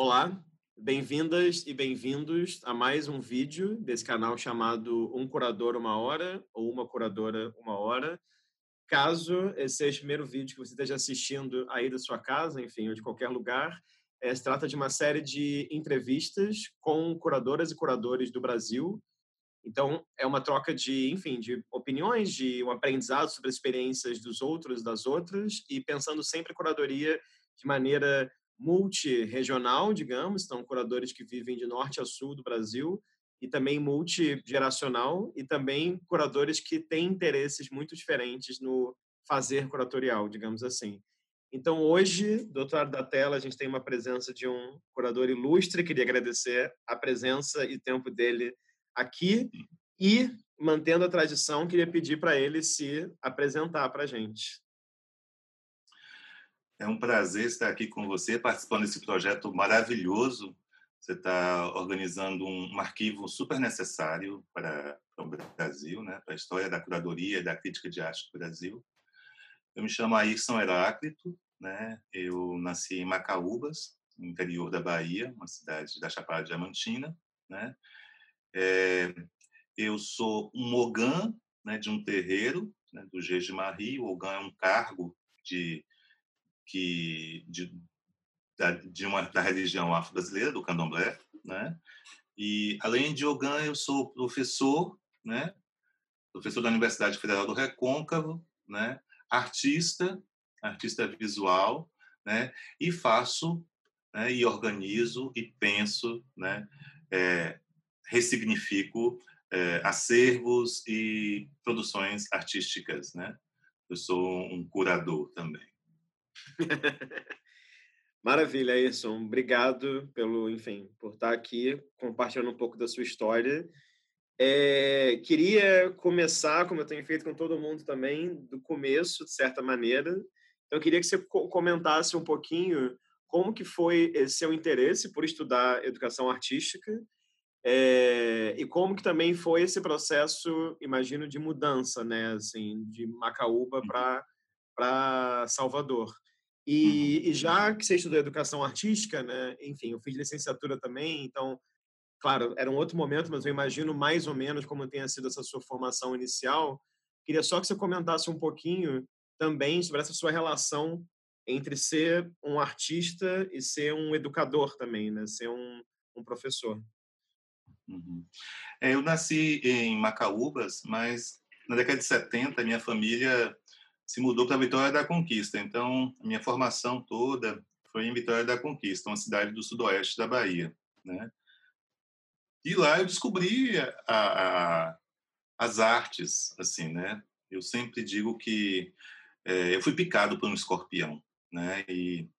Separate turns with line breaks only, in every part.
Olá, bem-vindas e bem-vindos a mais um vídeo desse canal chamado Um Curador Uma Hora ou Uma Curadora Uma Hora. Caso esse seja o primeiro vídeo que você esteja assistindo aí da sua casa, enfim, ou de qualquer lugar, é, se trata de uma série de entrevistas com curadoras e curadores do Brasil. Então, é uma troca de, enfim, de opiniões, de um aprendizado sobre as experiências dos outros, das outras, e pensando sempre a curadoria de maneira multi-regional, digamos, então curadores que vivem de norte a sul do Brasil, e também multigeracional, e também curadores que têm interesses muito diferentes no fazer curatorial, digamos assim. Então, hoje, do outro lado da tela, a gente tem uma presença de um curador ilustre. Queria agradecer a presença e tempo dele aqui. E, mantendo a tradição, queria pedir para ele se apresentar para a gente.
É um prazer estar aqui com você, participando desse projeto maravilhoso. Você está organizando um, arquivo super necessário para, para o Brasil, né? para a história da curadoria e da crítica de arte do Brasil. Eu me chamo Ayrson Heráclito, né? eu nasci em Macaúbas, no interior da Bahia, uma cidade da Chapada Diamantina. Né? É, eu sou um ogã né, de um terreiro, né, do Jejimari. O ogã é um cargo de que de, da, de uma, da religião afro-brasileira, do candomblé, né? E, além de Ogã, eu sou professor, né? Professor da Universidade Federal do Recôncavo, né? Artista, artista visual, né? E faço, né? E organizo e penso, né? É, ressignifico é, acervos e produções artísticas, né? Eu sou um curador também.
Maravilha, Ayrson. Obrigado pelo, enfim, por estar aqui compartilhando um pouco da sua história. É, queria começar, como eu tenho feito com todo mundo também, do começo, de certa maneira. Então, eu queria que você comentasse um pouquinho como que foi esse seu interesse por estudar educação artística é, e como que também foi esse processo, imagino, de mudança, né, assim, de Macaúba para uhum. para Salvador. E, uhum. e, já que você estudou educação artística, né? Enfim, eu fiz licenciatura também, então, claro, era um outro momento, mas eu imagino mais ou menos como tenha sido essa sua formação inicial. Queria só que você comentasse um pouquinho também sobre essa sua relação entre ser um artista e ser um educador também, né? Ser um, um professor.
Uhum. É, eu nasci em Macaúbas, mas na década de 70 minha família se mudou para Vitória da Conquista. Então, minha formação toda foi em Vitória da Conquista, uma cidade do sudoeste da Bahia, né? E lá eu descobri a, a, as artes, assim, né? Eu sempre digo que é, eu fui picado por um escorpião, né? E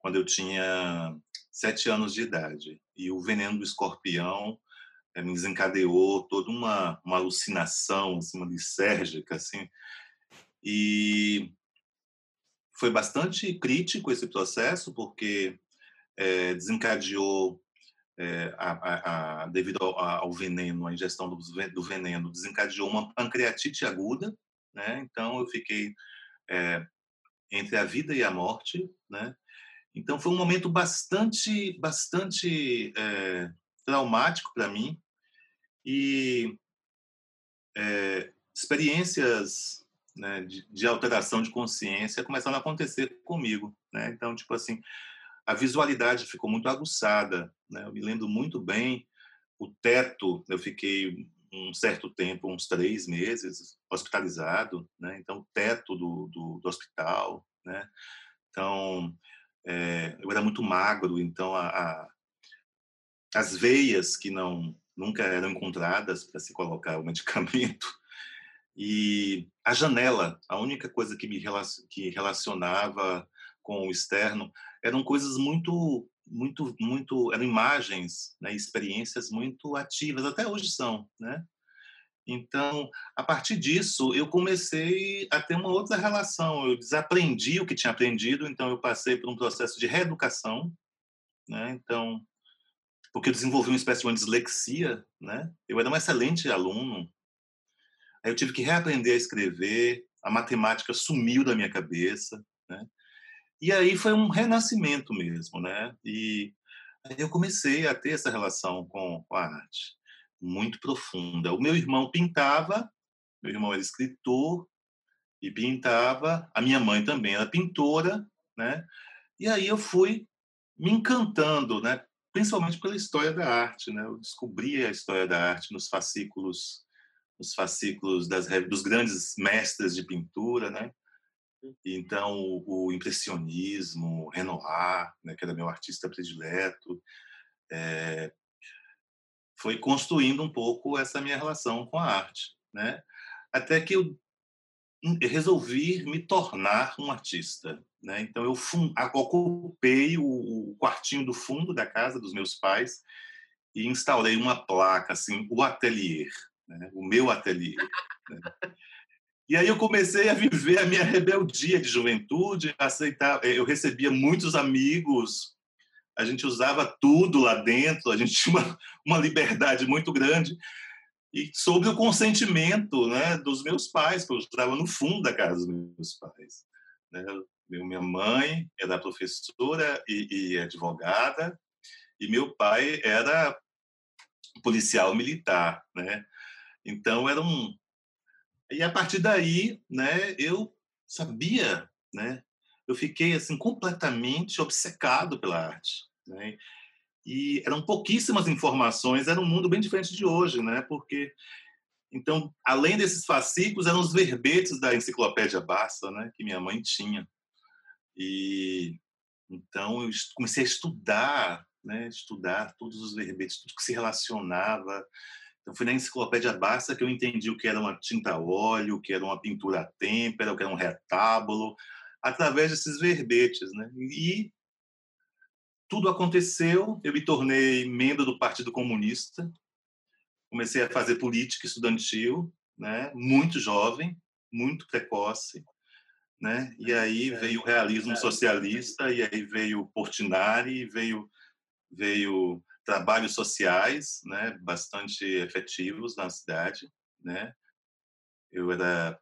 quando eu tinha sete anos de idade, e o veneno do escorpião é, me desencadeou toda uma, uma alucinação, assim, uma lisérgica, assim, e foi bastante crítico esse processo, porque é, desencadeou, é, a, a, a, devido ao, ao, veneno, a ingestão do, do, veneno, desencadeou uma pancreatite aguda, né? Então eu fiquei é, entre a vida e a morte, né? Então foi um momento bastante, bastante traumático para mim e experiências né, de, de, alteração de consciência começaram a acontecer comigo, né? Então, tipo assim, a visualidade ficou muito aguçada, né? Eu me lembro muito bem o teto. Eu fiquei um certo tempo, uns três meses, hospitalizado, né? Então, o teto do, do, do hospital, né? Então, é, eu era muito magro, então a, a, as veias que não nunca eram encontradas para se colocar o medicamento e a janela, a única coisa que me que relacionava com o externo, eram coisas muito, muito, muito, eram imagens, né, experiências muito ativas, até hoje são, né? Então, a partir disso, eu comecei a ter uma outra relação. Eu desaprendi o que tinha aprendido, então eu passei por um processo de reeducação, né? Então, porque eu desenvolvi uma espécie de uma dislexia, né? Eu era um excelente aluno, Aí eu tive que reaprender a escrever, a matemática sumiu da minha cabeça, né? E aí foi um renascimento mesmo, né? E eu comecei a ter essa relação com, com a arte muito profunda. O meu irmão pintava, meu irmão era escritor e pintava, a minha mãe também era pintora, né? E aí eu fui me encantando, né? Principalmente pela história da arte, né? Eu descobri a história da arte nos fascículos, nos fascículos das dos grandes mestres de pintura, né? Então o, o impressionismo, Renoir, né? Que era meu artista predileto, é, foi construindo um pouco essa minha relação com a arte, né? Até que eu resolvi me tornar um artista, né? Então eu ocupei o, quartinho do fundo da casa dos meus pais e instaurei uma placa assim, o atelier, né? o meu atelier. Né? E aí eu comecei a viver a minha rebeldia de juventude, aceitar. Eu recebia muitos amigos a gente usava tudo lá dentro, a gente tinha uma, uma liberdade muito grande. E sobre o consentimento né, dos meus pais, que eu estava no fundo da casa dos meus pais. Né? Minha mãe era professora e, e advogada, e meu pai era policial militar, né? Então era um e a partir daí, né, eu sabia, né, eu fiquei assim completamente obcecado pela arte, né? E eram pouquíssimas informações, era um mundo bem diferente de hoje, né? Porque então, além desses fascículos, eram os verbetes da enciclopédia Barça, né, que minha mãe tinha. E então eu comecei a estudar, né, estudar todos os verbetes, tudo que se relacionava. Então foi na enciclopédia Barça que eu entendi o que era uma tinta a óleo, o que era uma pintura a têmpera, o que era um retábulo, através desses verbetes, né? E tudo aconteceu, eu me tornei membro do Partido Comunista, comecei a fazer política estudantil, né? Muito jovem, muito precoce, né? E aí veio o realismo socialista, e aí veio Portinari, veio veio trabalhos sociais, né? Bastante efetivos na cidade, né? Eu era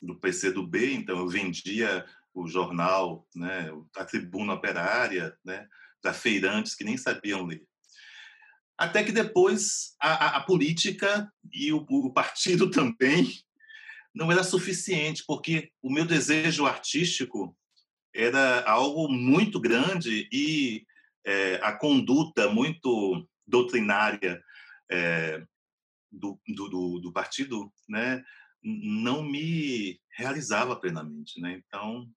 do PC do B, então eu vendia o jornal, né, a Tribuna Operária, né, para feirantes que nem sabiam ler. Até que depois a, a, a política e o, o, partido também não era suficiente, porque o meu desejo artístico era algo muito grande e é, a conduta muito doutrinária é, do, do, do, partido né, não me realizava plenamente. Né? Então,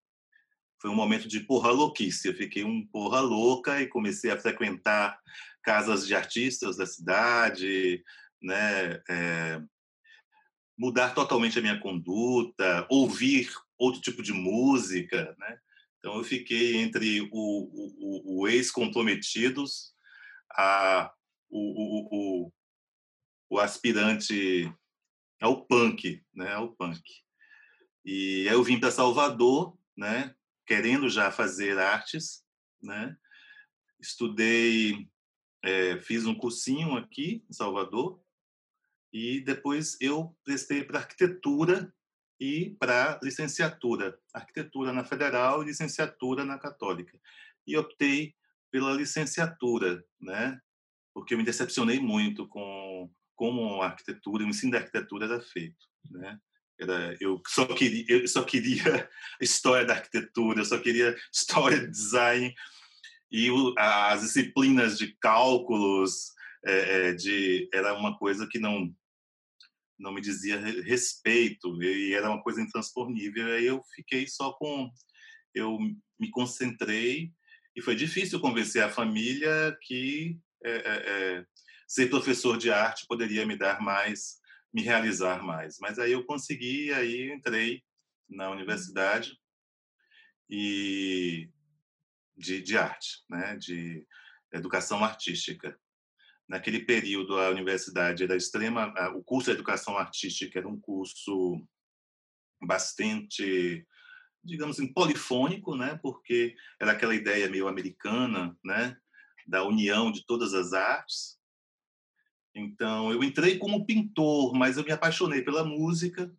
foi um momento de porra louquice. Eu fiquei um porra louca e comecei a frequentar casas de artistas da cidade, né? É, mudar totalmente a minha conduta, ouvir outro tipo de música, né? Então eu fiquei entre o, o, o ex-comprometidos, a o, o, o, aspirante ao punk, né? Ao punk. E aí eu vim para Salvador, né? querendo já fazer artes, né? Estudei, é, fiz um cursinho aqui em Salvador e depois eu prestei para arquitetura e para licenciatura, arquitetura na Federal e licenciatura na Católica. E optei pela licenciatura, né? Porque eu me decepcionei muito com como a arquitetura, o ensino da arquitetura era feito, né? Era, eu só queria, eu só queria história da arquitetura, eu só queria história de design e o, as disciplinas de cálculos é, de era uma coisa que não não me dizia respeito e era uma coisa intransponível. Aí eu fiquei só com eu me concentrei e foi difícil convencer a família que é, é, ser professor de arte poderia me dar mais me realizar mais. Mas aí eu consegui, aí entrei na universidade e de, de arte, né, de educação artística. Naquele período a universidade era extrema, o curso de educação artística era um curso bastante digamos assim, polifônico, né? Porque era aquela ideia meio americana, né? Da união de todas as artes. Então, eu entrei como pintor, mas eu me apaixonei pela música.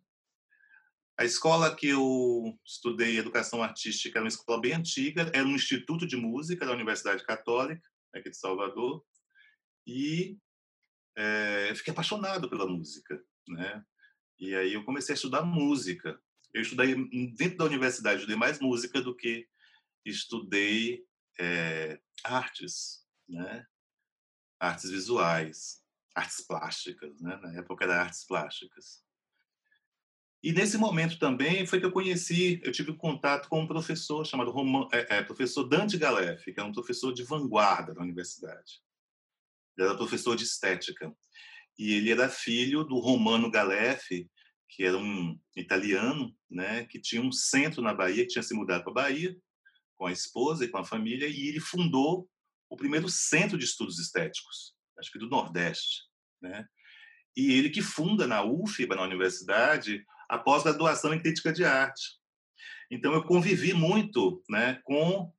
A escola que eu estudei educação artística era uma escola bem antiga, era um instituto de música da Universidade Católica. aqui de Salvador, e é, fiquei apaixonado pela música, né? E aí eu comecei a estudar música. Eu estudei dentro da universidade, estudei mais música do que estudei é, artes, né? Artes visuais, artes plásticas, né? Na época era artes plásticas. E nesse momento também foi que eu conheci, eu tive contato com um professor chamado Roman, é, é, professor Dante Galef, que é um professor de vanguarda da universidade. Era professor de estética. E ele era filho do Romano Galef, que era um italiano, né, que tinha um centro na Bahia, que tinha se mudado para a Bahia com a esposa e com a família, e ele fundou o primeiro centro de estudos estéticos, acho que do Nordeste, né? E ele que funda na UFBA, na universidade, a pós-graduação em crítica de arte. Então eu convivi muito, né, com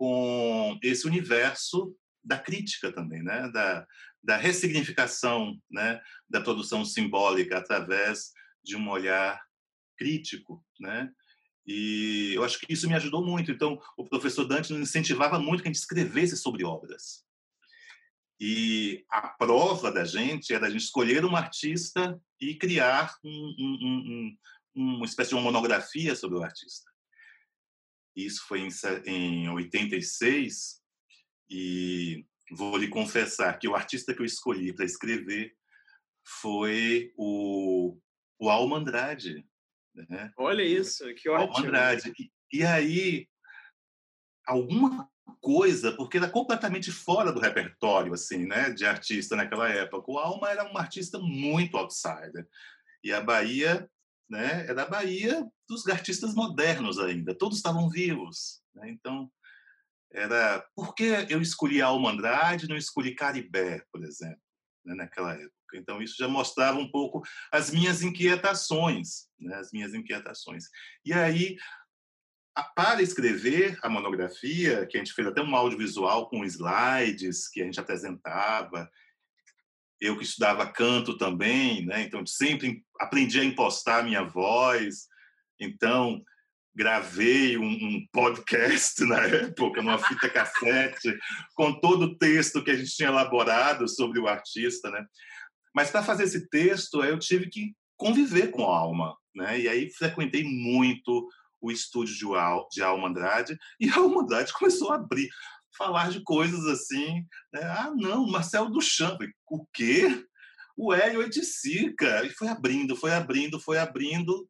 com esse universo da crítica também, né, da, da ressignificação, né, da produção simbólica através de um olhar crítico, né? E eu acho que isso me ajudou muito. Então, o professor Dante nos incentivava muito que a gente escrevesse sobre obras. E a prova da gente era a gente escolher um artista e criar um, um, um, uma espécie de uma monografia sobre o artista. Isso foi em, em 86 e vou lhe confessar que o artista que eu escolhi para escrever foi o, o Alma Andrade. Né?
Olha isso, que ótimo.
Alma Andrade. E, e aí, alguma coisa, porque era completamente fora do repertório assim, né, de artista naquela época. O Alma era um artista muito outsider. E a Bahia, né, era a Bahia dos artistas modernos ainda, todos estavam vivos, né? Então, era por que eu escolhi Alma Andrade, não escolhi Caribé, por exemplo, né, naquela época. Então isso já mostrava um pouco as minhas inquietações, né, as minhas inquietações. E aí para escrever a monografia, que a gente fez até um audiovisual com slides que a gente apresentava, eu que estudava canto também, né? Então sempre aprendi a impostar a minha voz. Então gravei um, um, podcast na época, numa fita cassete, com todo o texto que a gente tinha elaborado sobre o artista, né? Mas para fazer esse texto, eu tive que conviver com a alma, né? E aí frequentei muito o estúdio de, Al, de Alma Andrade, e a Alma Andrade começou a abrir, falar de coisas assim. Né? Ah, não, Marcelo Duchamp. O quê? O Hélio Edicica. E foi abrindo, foi abrindo, foi abrindo.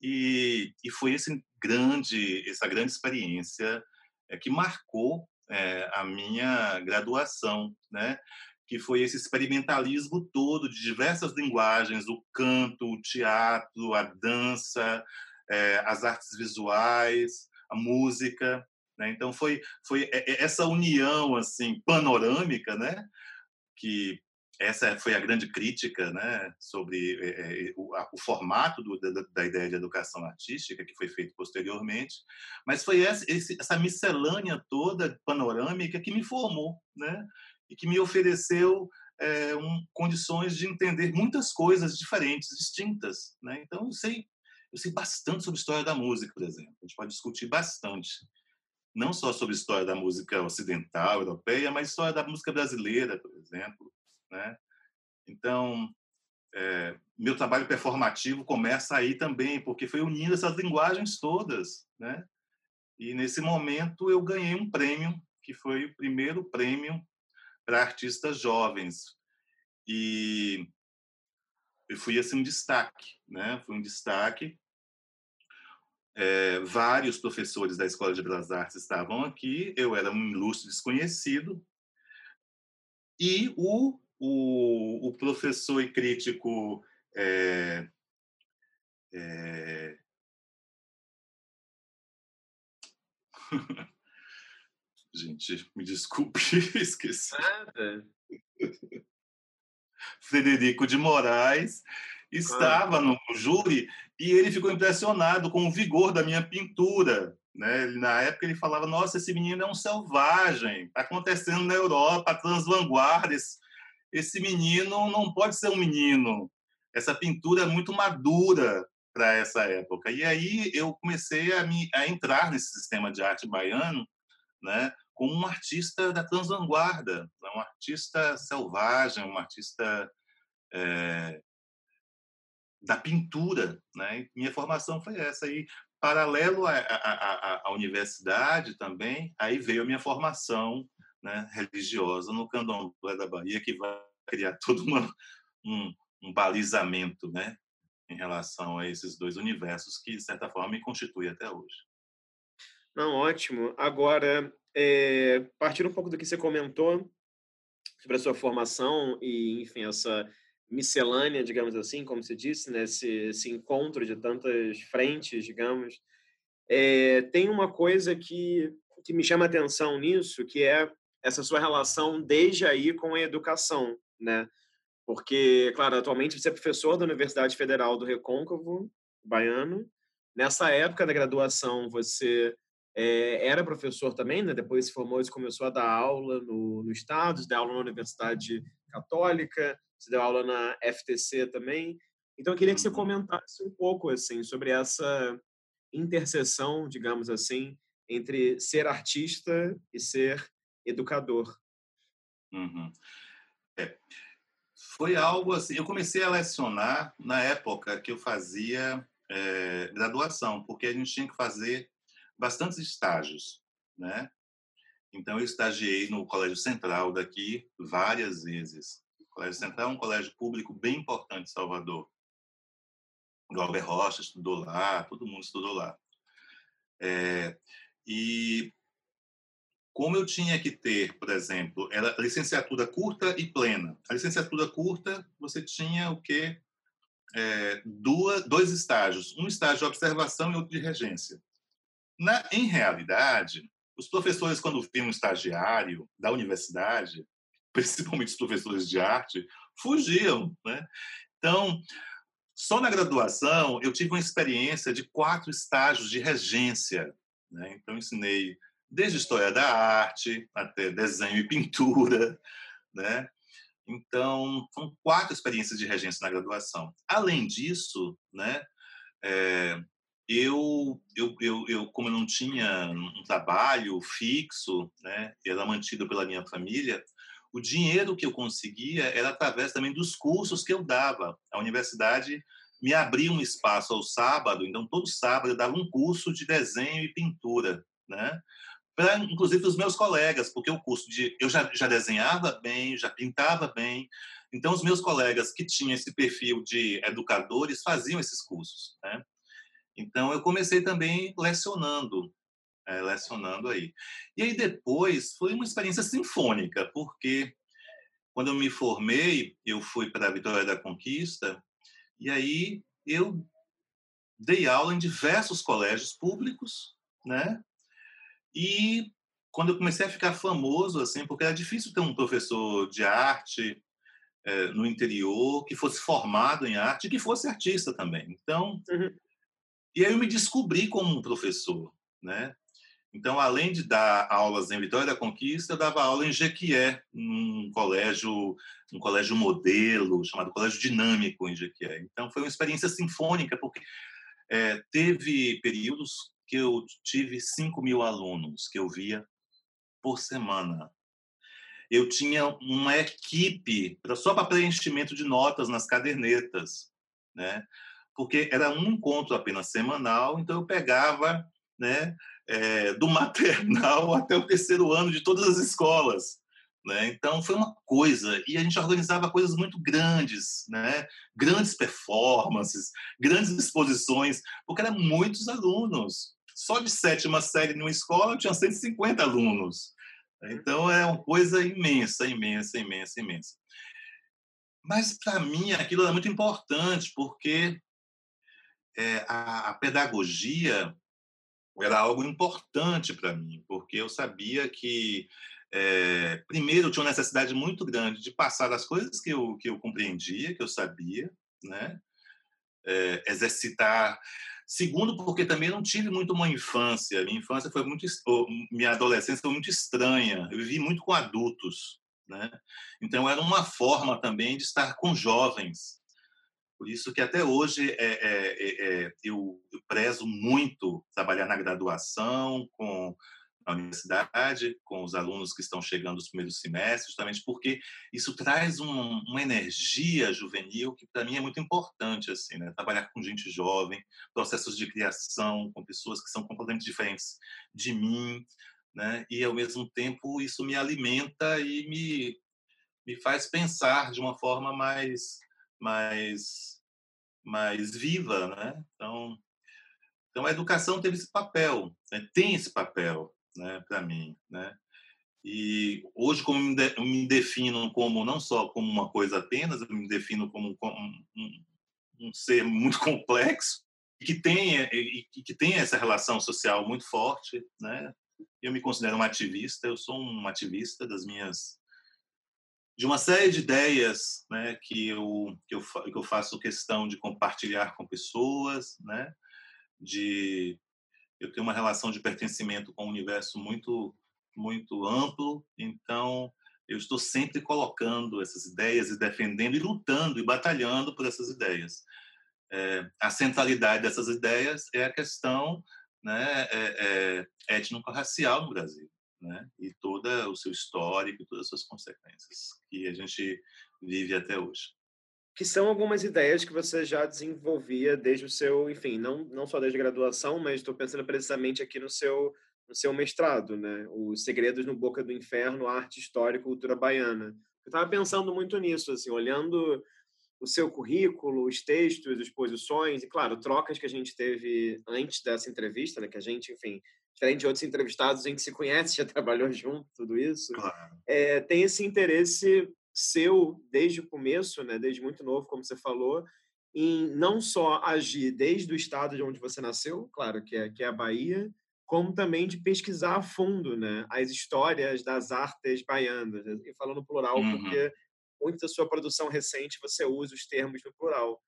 E, e foi esse grande, essa grande experiência é, que marcou é, a minha graduação, né? que foi esse experimentalismo todo de diversas linguagens, o canto, o teatro, a dança, é, as artes visuais, a música. Né? Então foi foi essa união assim panorâmica, né? Que essa foi a grande crítica, né, sobre é, o, a, o, formato do, da, da, ideia de educação artística que foi feito posteriormente, mas foi essa, esse, essa miscelânea toda panorâmica que me formou, né, e que me ofereceu é, um, condições de entender muitas coisas diferentes, distintas, né. Então eu sei eu sei bastante sobre história da música, por exemplo. A gente pode discutir bastante. Não só sobre história da música ocidental, europeia, mas história da música brasileira, por exemplo. Né? Então, é, meu trabalho performativo começa aí também, porque foi unindo essas linguagens todas. Né? E nesse momento eu ganhei um prêmio, que foi o primeiro prêmio para artistas jovens. E eu fui assim um destaque, né? Foi um destaque é, vários professores da Escola de Belas Artes estavam aqui, eu era um ilustre desconhecido, e o, o, o professor e crítico é, é... Gente, me desculpe, esqueci. Nada. Frederico de Moraes estava no júri e ele ficou impressionado com o vigor da minha pintura. Né? Na época ele falava: Nossa, esse menino é um selvagem, está acontecendo na Europa, transvanguardas. Esse menino não pode ser um menino. Essa pintura é muito madura para essa época. E aí eu comecei a, me, a entrar nesse sistema de arte baiano, né? como um artista da transvanguarda, né, um artista selvagem, um artista é, da pintura. Né? Minha formação foi essa. E, paralelo à, à, à, universidade também, aí veio a minha formação né, religiosa no candomblé da Bahia, que vai criar todo uma, um, um balizamento né, em relação a esses dois universos que, de certa forma, me constitui até hoje.
Não, ótimo. Agora, é, partindo um pouco do que você comentou sobre a sua formação e, enfim, essa miscelânea, digamos assim, como você disse, né? esse, esse encontro de tantas frentes, digamos, é, tem uma coisa que, que me chama atenção nisso, que é essa sua relação desde aí com a educação, né? Porque, claro, atualmente você é professor da Universidade Federal do Recôncavo, baiano. Nessa época da graduação, você é, era professor também, né? depois se formou e começou a dar aula no, no Estado, deu aula na Universidade Católica, você deu aula na FTC também. Então, eu queria que você uhum. comentasse um pouco assim sobre essa interseção, digamos assim, entre ser artista e ser educador.
Uhum. É. Foi algo assim. Eu comecei a lecionar na época que eu fazia é, graduação, porque a gente tinha que fazer bastantes estágios, né? Então eu estagiei no Colégio Central daqui várias vezes. O Colégio Central é um colégio público bem importante em Salvador. Albert Rocha estudou lá, todo mundo estudou lá. É, e como eu tinha que ter, por exemplo, era licenciatura curta e plena. A licenciatura curta, você tinha o quê? É, duas, dois estágios, um estágio de observação e outro de regência. Na, em realidade, os professores, quando viam um estagiário da universidade, principalmente os professores de arte, fugiam. Né? Então, só na graduação, eu tive uma experiência de quatro estágios de regência. Né? Então, ensinei desde história da arte até desenho e pintura. Né? Então, foram quatro experiências de regência na graduação. Além disso, né, é, eu, eu, eu, eu, como eu não tinha um trabalho fixo, né, era mantido pela minha família, o dinheiro que eu conseguia era através também dos cursos que eu dava. A universidade me abria um espaço ao sábado, então todo sábado eu dava um curso de desenho e pintura, né? Para inclusive os meus colegas, porque o curso de eu já, já desenhava bem, já pintava bem, então os meus colegas que tinham esse perfil de educadores faziam esses cursos, né? Então, eu comecei também lecionando, é, lecionando aí. E aí, depois, foi uma experiência sinfônica, porque quando eu me formei, eu fui para a Vitória da Conquista, e aí eu dei aula em diversos colégios públicos, né? E quando eu comecei a ficar famoso, assim, porque era difícil ter um professor de arte é, no interior que fosse formado em arte e que fosse artista também. Então, uhum. E aí eu me descobri como um professor, né? Então, além de dar aulas em Vitória da Conquista, eu dava aula em Jequié, num colégio, um colégio modelo, chamado Colégio Dinâmico em Jequié. Então, foi uma experiência sinfônica, porque é, teve períodos que eu tive 5 mil alunos que eu via por semana. Eu tinha uma equipe só para preenchimento de notas nas cadernetas, né? porque era um encontro apenas semanal, então eu pegava né, é, do maternal até o terceiro ano de todas as escolas. Né? Então foi uma coisa, e a gente organizava coisas muito grandes, né? grandes performances, grandes exposições, porque eram muitos alunos. Só de sétima série numa escola eu tinha 150 alunos. Então é uma coisa imensa, imensa, imensa, imensa. Mas para mim aquilo era muito importante, porque é, a, a pedagogia era algo importante para mim, porque eu sabia que, é, primeiro, eu tinha uma necessidade muito grande de passar as coisas que eu, que eu compreendia, que eu sabia, né? É, exercitar. Segundo, porque também não tive muito uma infância. Minha infância foi muito, minha adolescência foi muito estranha. Eu vivi muito com adultos, né? Então era uma forma também de estar com jovens, por isso que até hoje é, é, é, é, eu, eu, prezo muito trabalhar na graduação com na universidade, com os alunos que estão chegando nos primeiros semestres, justamente porque isso traz um, uma energia juvenil que para mim é muito importante assim, né? Trabalhar com gente jovem, processos de criação com pessoas que são completamente diferentes de mim, né? E ao mesmo tempo isso me alimenta e me me faz pensar de uma forma mais mais mais viva, né? Então então a educação teve esse papel, né? tem esse papel né, para mim, né? E hoje, como eu me defino como não só como uma coisa apenas, eu me defino como, um, um, um ser muito complexo que tem e que tem essa relação social muito forte, né? Eu me considero um ativista, eu sou um ativista das minhas de uma série de ideias, né, que eu que eu, que eu faço questão de compartilhar com pessoas, né? De eu tenho uma relação de pertencimento com o universo muito muito amplo, então eu estou sempre colocando essas ideias e defendendo e lutando e batalhando por essas ideias. É, a centralidade dessas ideias é a questão né, é, é, étnico-racial no Brasil, né, e todo o seu histórico e todas as suas consequências que a gente vive até hoje
que são algumas ideias que você já desenvolvia desde o seu, enfim, não, não só desde a graduação, mas estou pensando precisamente aqui no seu, no seu mestrado, né? Os Segredos no Boca do Inferno, Arte, História e Cultura Baiana. Eu estava pensando muito nisso, assim, olhando o seu currículo, os textos, exposições, e, claro, trocas que a gente teve antes dessa entrevista, né? Que a gente, enfim, diferente de outros entrevistados, a gente se conhece, já trabalhou junto, tudo isso. Claro. É, tem esse interesse seu desde o começo, né, desde muito novo, como você falou, em não só agir desde o estado de onde você nasceu, claro, que é, que é a Bahia, como também de pesquisar a fundo né, as histórias das artes baianas. Né? E falando plural, uhum. porque muito da sua produção recente você usa os termos no plural.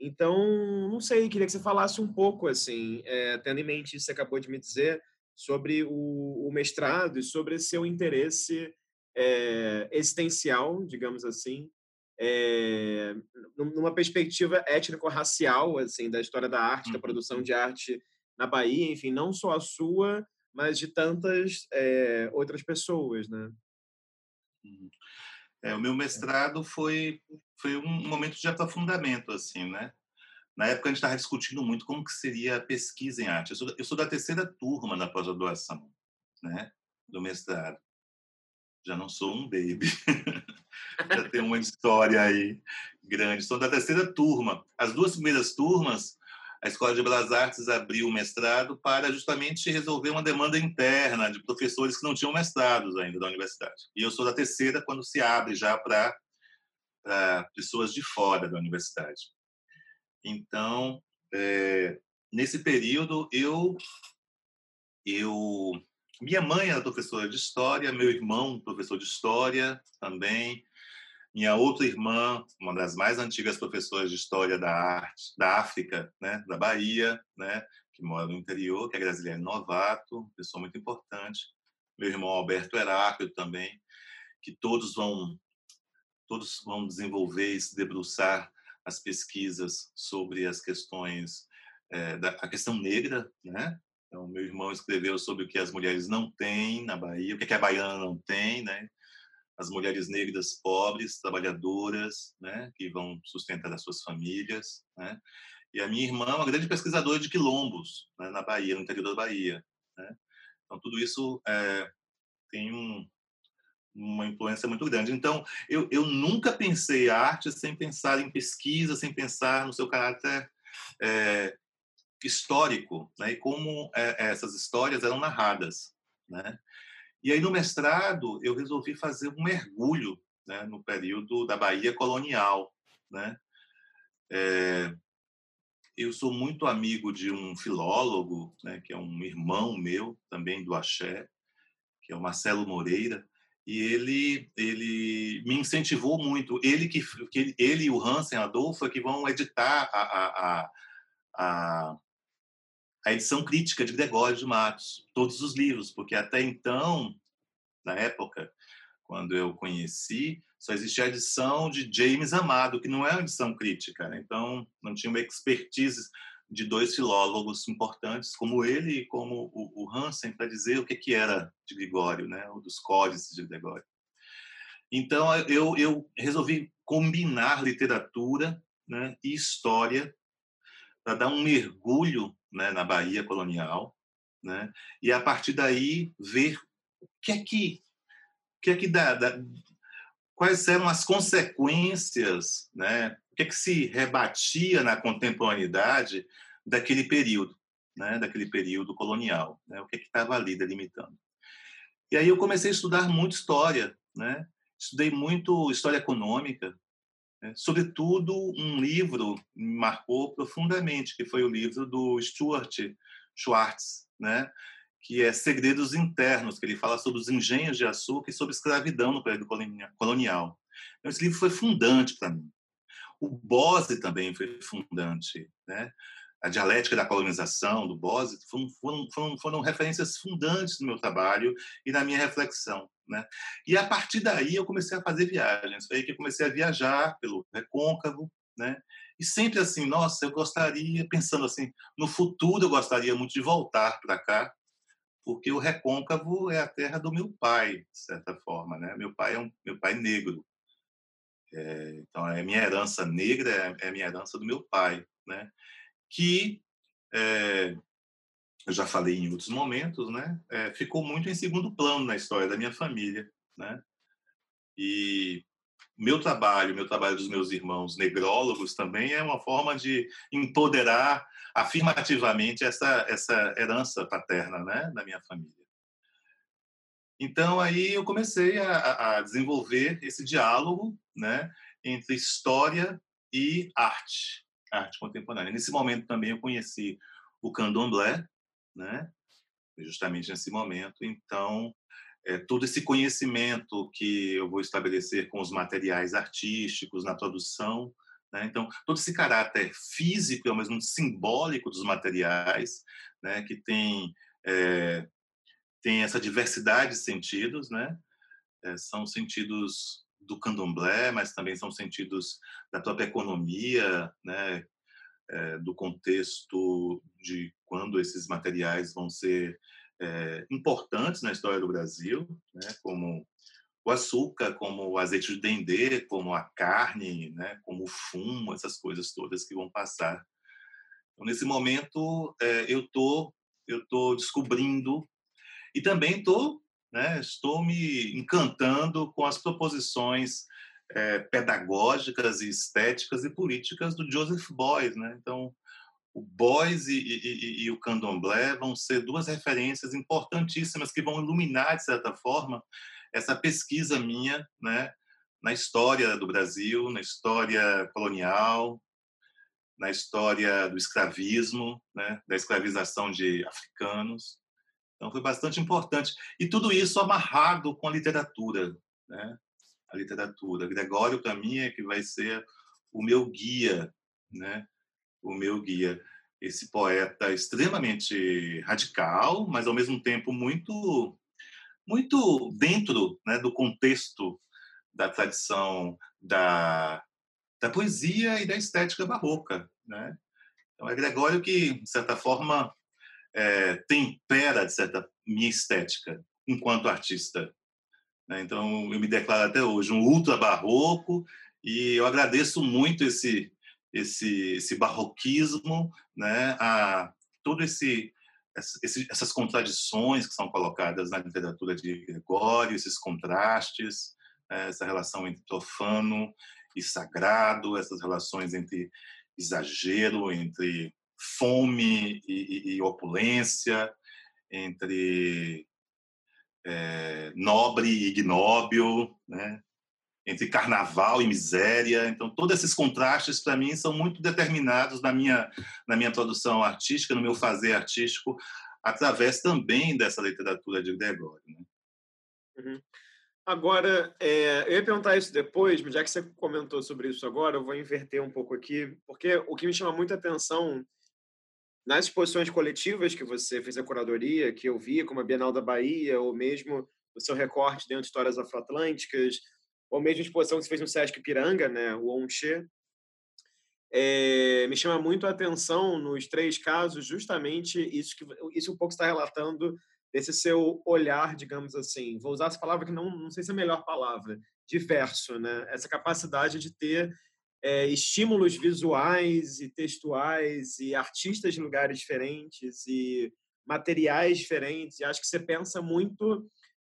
Então, não sei, queria que você falasse um pouco, assim, é, tendo em mente isso que você acabou de me dizer, sobre o, o mestrado e sobre seu interesse é, existencial, digamos assim, é, numa perspectiva étnico-racial, assim, da história da arte, da uhum. produção de arte na Bahia, enfim, não só a sua, mas de tantas é, outras pessoas, né?
Uhum. É, o meu mestrado foi foi um momento de aprofundamento, assim, né? Na época a gente estava discutindo muito como que seria a pesquisa em arte. Eu sou, eu sou da terceira turma na pós-graduação, né? Do mestrado já não sou um baby. já tem uma história aí grande. Sou da terceira turma. As duas primeiras turmas, a Escola de Belas Artes abriu o mestrado para justamente resolver uma demanda interna de professores que não tinham mestrados ainda da universidade. E eu sou da terceira quando se abre já para, pessoas de fora da universidade. Então, é, nesse período, eu eu minha mãe era professora de história, meu irmão, professor de história também. Minha outra irmã, uma das mais antigas professoras de história da arte, da África, né, da Bahia, né, que mora no interior, que é Grasiliane Novato, pessoa muito importante. Meu irmão Alberto Heráclito também, que todos vão todos vão desenvolver e se debruçar as pesquisas sobre as questões é, da a questão negra, né, então, meu irmão escreveu sobre o que as mulheres não têm na Bahia, o que a baiana não tem, né? As mulheres negras pobres, trabalhadoras, né? Que vão sustentar as suas famílias, né? E a minha irmã é uma grande pesquisadora de quilombos né? na Bahia, no interior da Bahia, né? Então, tudo isso é, tem um, uma influência muito grande. Então, eu, eu nunca pensei arte sem pensar em pesquisa, sem pensar no seu caráter é, histórico, né? E como é, é, essas histórias eram narradas, né? E aí no mestrado eu resolvi fazer um mergulho, né? No período da Bahia colonial, né? É, eu sou muito amigo de um filólogo, né? Que é um irmão meu também do Axé, que é o Marcelo Moreira e ele ele me incentivou muito. Ele que, que ele e o Hansen Adolfo é que vão editar a, a, a, a a edição crítica de Gregório de Matos, todos os livros, porque até então, na época, quando eu conheci, só existia a edição de James Amado, que não é uma edição crítica, né? então não tinha uma expertise de dois filólogos importantes, como ele e como o, o Hansen, para dizer o que, que era de Gregório, né, ou dos códices de Gregório. Então, eu, eu resolvi combinar literatura né, e história para dar um mergulho né, na Bahia colonial, né, e a partir daí ver o que é que, o que, é que dá, dá, quais eram as consequências, né, o que é que se rebatia na contemporaneidade daquele período, né, daquele período colonial, né, o que é estava ali delimitando. E aí eu comecei a estudar muito história, né, estudei muito história econômica? Sobretudo um livro me marcou profundamente, que foi o livro do Stuart Schwartz, né? que é Segredos Internos, que ele fala sobre os engenhos de açúcar e sobre escravidão no período colonial. Então, esse livro foi fundante para mim. O Bose também foi fundante. Né? a dialética da colonização, do Bose, foram, foram, foram, foram, referências fundantes no meu trabalho e na minha reflexão. Né? E a partir daí eu comecei a fazer viagens. Foi aí que eu comecei a viajar pelo recôncavo, né? E sempre assim, nossa, eu gostaria, pensando assim, no futuro eu gostaria muito de voltar para cá, porque o recôncavo é a terra do meu pai, de certa forma, né? Meu pai é um meu pai negro. É, então, é minha herança negra, é, é minha herança do meu pai, né? que é, eu já falei em outros momentos, né? É, ficou muito em segundo plano na história da minha família, né? E meu trabalho, meu trabalho dos meus irmãos negrólogos também é uma forma de empoderar afirmativamente essa essa herança paterna, né, da minha família. Então aí eu comecei a, a desenvolver esse diálogo, né, entre história e arte, arte contemporânea. Nesse momento também eu conheci o candomblé, né? justamente nesse momento. Então, é, todo esse conhecimento que eu vou estabelecer com os materiais artísticos na produção, né? então, todo esse caráter físico e ao mesmo tempo simbólico dos materiais, né? que tem, é, tem essa diversidade de sentidos, né? É, são sentidos do candomblé, mas também são sentidos da própria economia, né, é, do contexto de quando esses materiais vão ser é, importantes na história do Brasil, né, como o açúcar, como o azeite de dendê, como a carne, né, como o fumo, essas coisas todas que vão passar. Então, nesse momento, é, eu tô eu tô descobrindo e também tô né, estou me encantando com as proposições é, pedagógicas estéticas e políticas do Joseph Beuys. Né? Então, o Beuys e, e, e, o candomblé vão ser duas referências importantíssimas que vão iluminar, de certa forma, essa pesquisa minha né, na história do Brasil, na história colonial, na história do escravismo, né, da escravização de africanos. Então, foi bastante importante. E tudo isso amarrado com a literatura, né? A literatura. Gregório, para mim, é que vai ser o meu guia, né? O meu guia. Esse poeta extremamente radical, mas ao mesmo tempo muito muito dentro né, do contexto da tradição da, da poesia e da estética barroca. Né? Então, é Gregório que, de certa forma, é, tempera, de certa minha estética enquanto artista. Né? Então, eu me declaro até hoje um ultra barroco e eu agradeço muito esse esse, esse barroquismo, né, a todo esse, essas contradições que são colocadas na literatura de Gregório, esses contrastes, né, essa relação entre profano e sagrado, essas relações entre exagero, entre fome e opulência, entre é, nobre e ignóbil, né? entre carnaval e miséria. Então, todos esses contrastes, para mim, são muito determinados na minha, na minha produção artística, no meu fazer artístico, através também dessa literatura de Gregório. Né?
Uhum. Agora, é, eu ia perguntar isso depois, mas já que você comentou sobre isso agora, eu vou inverter um pouco aqui, porque o que me chama muita atenção nas exposições coletivas que você fez a curadoria, que eu vi, como a Bienal da Bahia, ou mesmo o seu recorte dentro de Histórias Afroatlânticas, ou mesmo a exposição que você fez no Sesc Piranga, né, o Onche, é, me chama muito a atenção nos três casos justamente isso que isso um pouco está relatando desse seu olhar, digamos assim. Vou usar essa palavra que não, não sei se é a melhor palavra, diverso, né? Essa capacidade de ter é, estímulos visuais e textuais e artistas de lugares diferentes e materiais diferentes. E acho que você pensa muito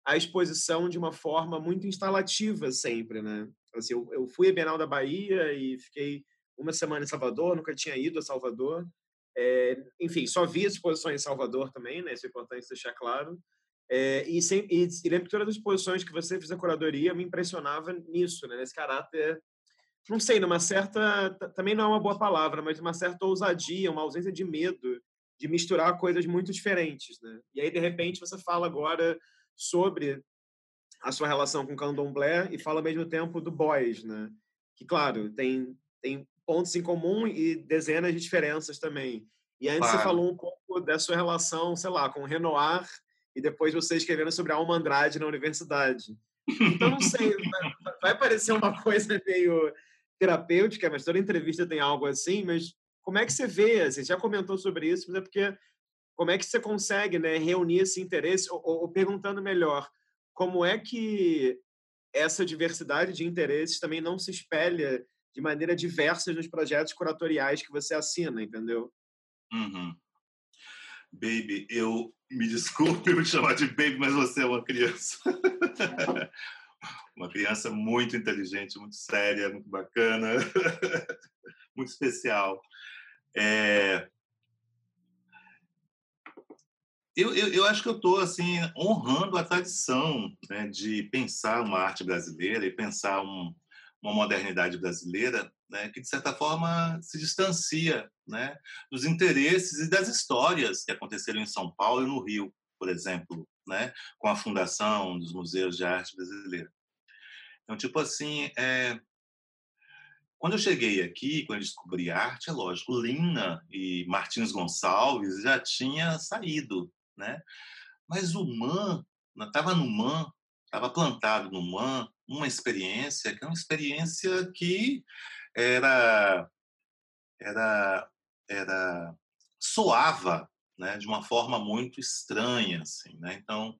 a exposição de uma forma muito instalativa sempre, né? Assim, eu, eu fui à Bienal da Bahia e fiquei uma semana em Salvador, nunca tinha ido a Salvador. É, enfim, só vi as exposições em Salvador também, né? Isso é importante deixar claro. É, e, sem, e, e lembro que todas as exposições que você fez a curadoria me impressionava nisso, né? Nesse caráter, não sei, numa certa, também não é uma boa palavra, mas uma certa ousadia, uma ausência de medo de misturar coisas muito diferentes, né? E aí, de repente, você fala agora sobre a sua relação com candomblé e fala ao mesmo tempo do boys, né? Que, claro, tem, tem pontos em comum e dezenas de diferenças também. E antes claro. você falou um pouco da sua relação, sei lá, com o Renoir e depois você escrevendo sobre a Alma Andrade na universidade. Então, não sei, vai parecer uma coisa meio terapêutica, mas toda entrevista tem algo assim, mas como é que você vê? Você já comentou sobre isso, mas é porque como é que você consegue né, reunir esse interesse, ou, ou perguntando melhor, como é que essa diversidade de interesses também não se espelha de maneira diversa nos projetos curatoriais que você assina, entendeu?
Uhum. Baby, eu me desculpe te chamar de baby, mas você é uma criança. uma criança muito inteligente, muito séria, muito bacana, muito especial. É... Eu, eu, eu, acho que eu estou assim honrando a tradição né, de pensar uma arte brasileira e pensar um, uma modernidade brasileira né, que, de certa forma, se distancia né, dos interesses e das histórias que aconteceram em São Paulo e no Rio, por exemplo, né, com a fundação dos museus de arte brasileira. Então, tipo assim, é... quando eu cheguei aqui, quando eu descobri arte, é lógico, Lina e Martins Gonçalves já tinha saído, né? Mas o MAN, estava no MAN, estava plantado no MAN, uma experiência que é uma experiência que era era era soava né, de uma forma muito estranha assim né então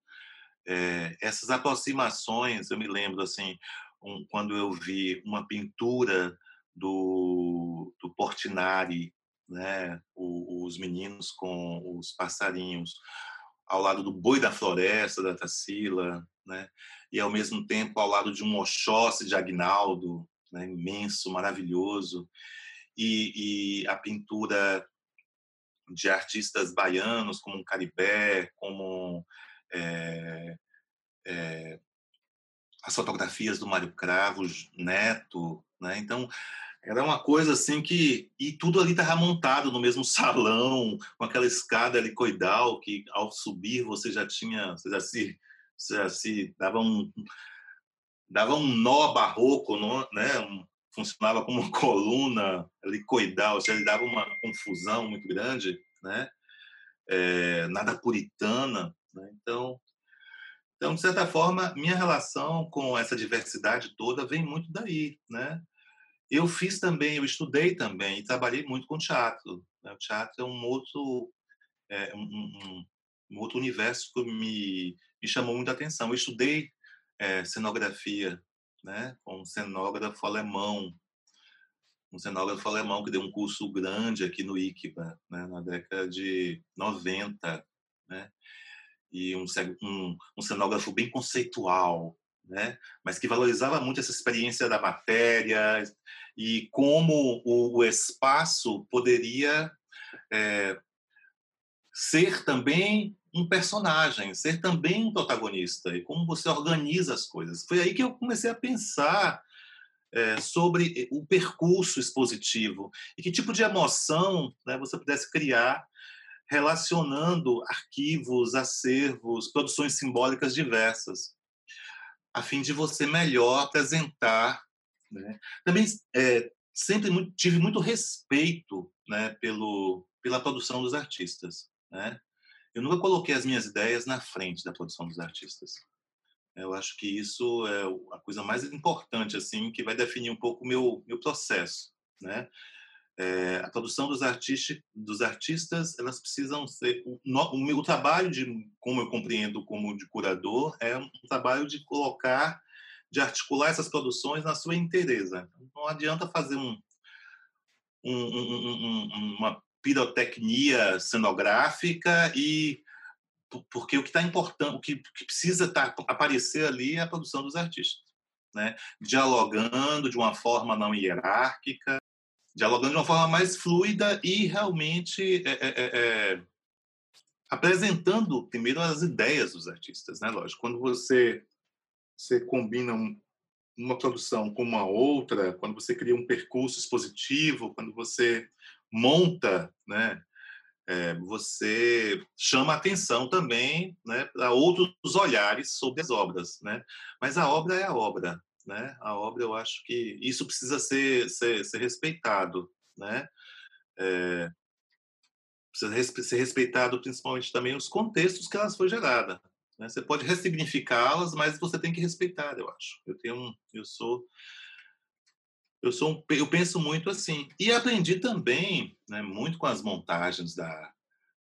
é, essas aproximações eu me lembro assim um, quando eu vi uma pintura do, do Portinari né o, os meninos com os passarinhos ao lado do boi da floresta da Tarsila né e ao mesmo tempo ao lado de um Oxóssi de Agnaldo, né, imenso, maravilhoso, e, e, a pintura de artistas baianos como um Caribé, como é, é, as fotografias do Mário Cravos Neto, né? Então era uma coisa assim que e tudo ali estava montado no mesmo salão com aquela escada helicoidal que ao subir você já tinha você já se se dava um dava um nó barroco, né? Funcionava como uma coluna helicoidal, ou seja, ele dava uma confusão muito grande, né? É, nada puritana, né? Então, então de certa forma, minha relação com essa diversidade toda vem muito daí, né? Eu fiz também, eu estudei também e trabalhei muito com teatro. Né? O teatro é um outro é, um, um, um outro universo que me me chamou muita atenção. Eu estudei é, cenografia né, com um cenógrafo alemão, um cenógrafo alemão que deu um curso grande aqui no ICBA, né, na década de 90, né, e um, um, um cenógrafo bem conceitual, né, mas que valorizava muito essa experiência da matéria e como o, o espaço poderia é, ser também um personagem, ser também um protagonista e como você organiza as coisas. Foi aí que eu comecei a pensar é, sobre o percurso expositivo e que tipo de emoção né, você pudesse criar relacionando arquivos, acervos, produções simbólicas diversas, a fim de você melhor apresentar. Né? Também é, sempre tive muito respeito né, pelo, pela produção dos artistas. Né? eu nunca coloquei as minhas ideias na frente da produção dos artistas. Eu acho que isso é a coisa mais importante assim que vai definir um pouco o meu meu processo, né? É, a produção dos, dos artistas, elas precisam ser o, o meu trabalho de, como eu compreendo como de curador, é um trabalho de colocar, de articular essas produções na sua inteireza. Não adianta fazer um, um, um, uma pirotecnia cenográfica e porque o que está importante, o que, que precisa tá, aparecer ali é a produção dos artistas, né? Dialogando de uma forma não hierárquica, dialogando de uma forma mais fluida e realmente é, é, é, é, apresentando primeiro as ideias dos artistas, né? Lógico, quando você você combina um, uma produção com uma outra, quando você cria um percurso expositivo, quando você monta, né? É, você chama atenção também né, para outros olhares sobre as obras. Né? Mas a obra é a obra né? A obra, eu acho que isso precisa ser, ser, ser respeitado, né? É, precisa ser respeitado principalmente também os contextos que elas foi gerada. Né? Você pode ressignificá-las, mas você tem que respeitar, eu acho. Eu tenho, um, eu sou, eu sou, um, eu penso muito assim. E aprendi também, né, muito com as montagens da,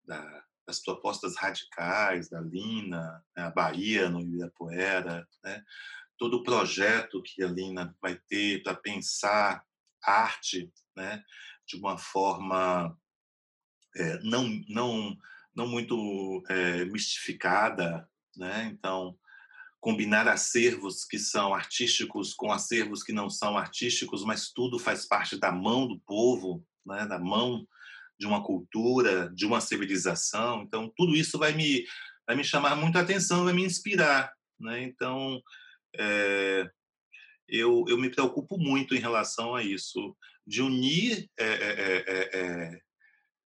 da das propostas radicais da Lina, né, a Bahia no Ibirapuera, né? Todo o projeto que a Lina vai ter para pensar arte né, de uma forma é, não, não, não muito é, mistificada. Né? Então, combinar acervos que são artísticos com acervos que não são artísticos, mas tudo faz parte da mão do povo, né? da mão de uma cultura, de uma civilização. Então, tudo isso vai me, vai me chamar muita atenção, vai me inspirar. Né? Então, é, eu, eu me preocupo muito em relação a isso, de unir é, é,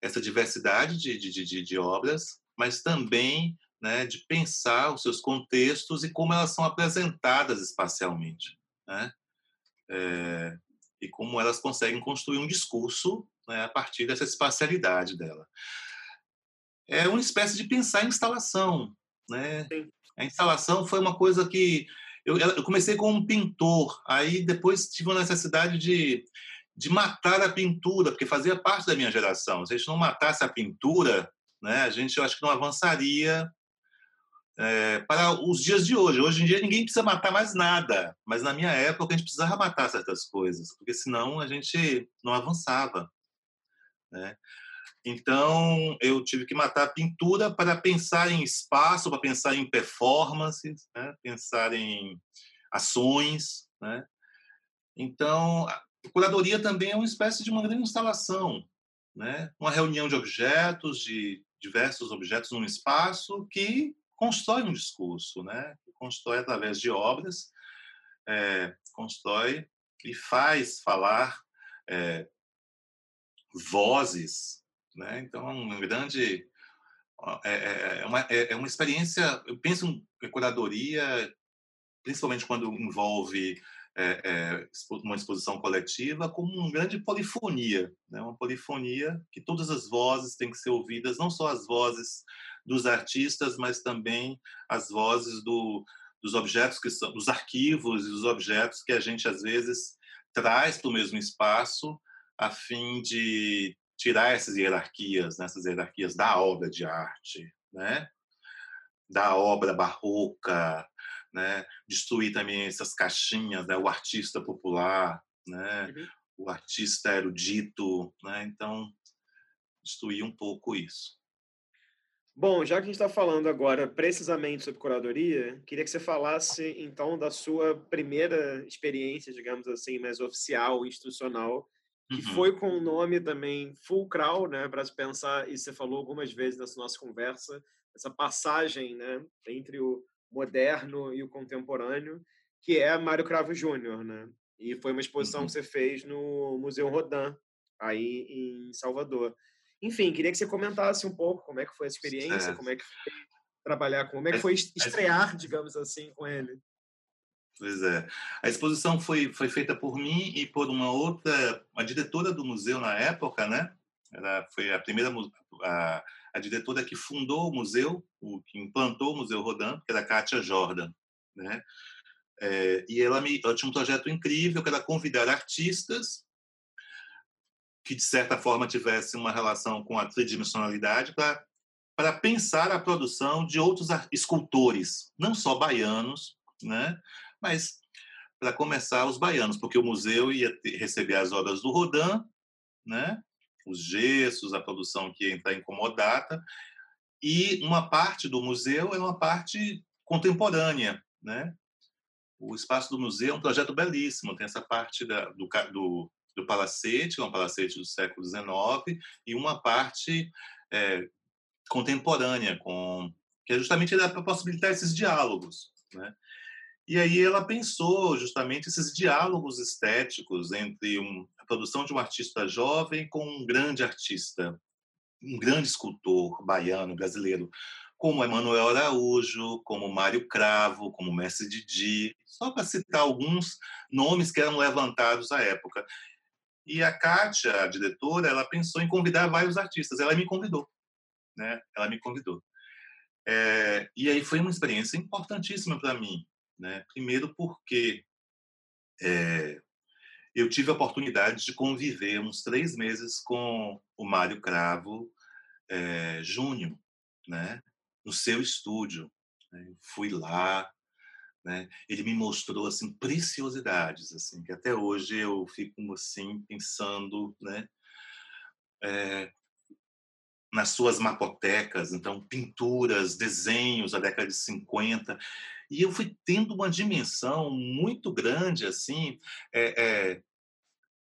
essa diversidade de, de, de, de, obras, mas também né, de pensar os seus contextos e como elas são apresentadas espacialmente. Né? e como elas conseguem construir um discurso né, a partir dessa espacialidade dela. É uma espécie de pensar em instalação. Né? A instalação foi uma coisa que eu, eu comecei como um pintor, aí depois tive a necessidade de, de matar a pintura, porque fazia parte da minha geração. Se a gente não matasse a pintura, né, a gente eu acho que não avançaria é, para os dias de hoje. Hoje em dia ninguém precisa matar mais nada, mas na minha época a gente precisava matar certas coisas, porque senão a gente não avançava. Né? Então, eu tive que matar a pintura para pensar em espaço, para pensar em performances, né? pensar em ações. Né? Então, a curadoria também é uma espécie de uma grande instalação, né? uma reunião de objetos, de diversos objetos num espaço que constrói um discurso, né? que constrói através de obras, é, constrói e faz falar é, vozes né? Então, é um grande. É, é, é, uma, é, é uma experiência. Eu penso em curadoria, principalmente quando envolve é, é, uma exposição coletiva, como uma grande polifonia, né? uma polifonia que todas as vozes têm que ser ouvidas, não só as vozes dos artistas, mas também as vozes do, dos objetos que são, dos arquivos e dos objetos que a gente às vezes traz para o mesmo espaço a fim de tirar essas hierarquias, né, essas hierarquias da obra de arte, né, da obra barroca, né, destruir também essas caixinhas, né, o artista popular, né, uhum. o artista erudito, né, então destruir um pouco isso.
Bom, já que a gente está falando agora precisamente sobre curadoria, queria que você falasse então da sua primeira experiência, digamos assim, mais oficial, institucional, que uhum. foi com o nome também fulcral, né, para se pensar, e você falou algumas vezes nessa nossa conversa, essa passagem, né, entre o moderno e o contemporâneo, que é Mário Cravo Júnior, né? E foi uma exposição uhum. que você fez no Museu Rodin, aí em Salvador. Enfim, queria que você comentasse um pouco como é que foi a experiência, como é que foi trabalhar com, como é que foi estrear, digamos assim, com ele.
Pois é. A exposição foi, foi feita por mim e por uma outra, a diretora do museu na época, né? Ela foi a primeira a, a diretora que fundou o museu, o que implantou o Museu Rodin, que era a Kátia Jordan, né? É, e ela, me, ela tinha um projeto incrível que era convidar artistas que de certa forma tivesse uma relação com a tridimensionalidade para para pensar a produção de outros escultores, não só baianos, né? Mas para começar os baianos, porque o museu ia receber as obras do Rodin, né? Os gessos, a produção que ia entrar em comodata, e uma parte do museu é uma parte contemporânea, né? O espaço do museu é um projeto belíssimo, tem essa parte da, do, do, do palacete, é um palacete do século XIX, e uma parte é, contemporânea, com que é justamente para possibilitar esses diálogos, né? E aí ela pensou justamente esses diálogos estéticos entre um, a produção de um artista jovem com um grande artista, um grande escultor baiano, brasileiro, como Emanuel Araújo, como Mário Cravo, como Mestre Didi, só para citar alguns nomes que eram levantados à época. E a Kátia, a diretora, ela pensou em convidar vários artistas. Ela me convidou né? Ela me convidou. É, e aí foi uma experiência importantíssima para mim, né? Primeiro porque é, eu tive a oportunidade de conviver uns três meses com o Mário Cravo é, Júnior, né? No seu estúdio. Né? Fui lá, né? Ele me mostrou assim preciosidades, assim que até hoje eu fico assim pensando, né? É, nas suas mapotecas, então pinturas, desenhos da década de 50, e eu fui tendo uma dimensão muito grande assim é, é,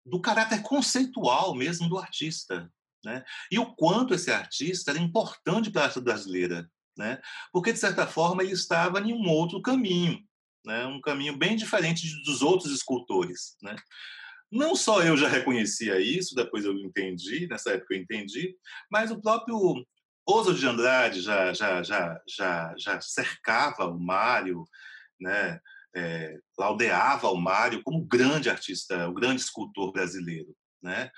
do caráter conceitual mesmo do artista, né? E o quanto esse artista era importante para a arte brasileira, né? Porque de certa forma ele estava em um outro caminho, né? Um caminho bem diferente dos outros escultores, né? Não só eu já reconhecia isso, depois eu entendi, nessa época eu entendi, mas o próprio Oso de Andrade já, já, já, já, já cercava o Mário, né? É, laudeava o Mário como grande artista, o grande escultor brasileiro, né?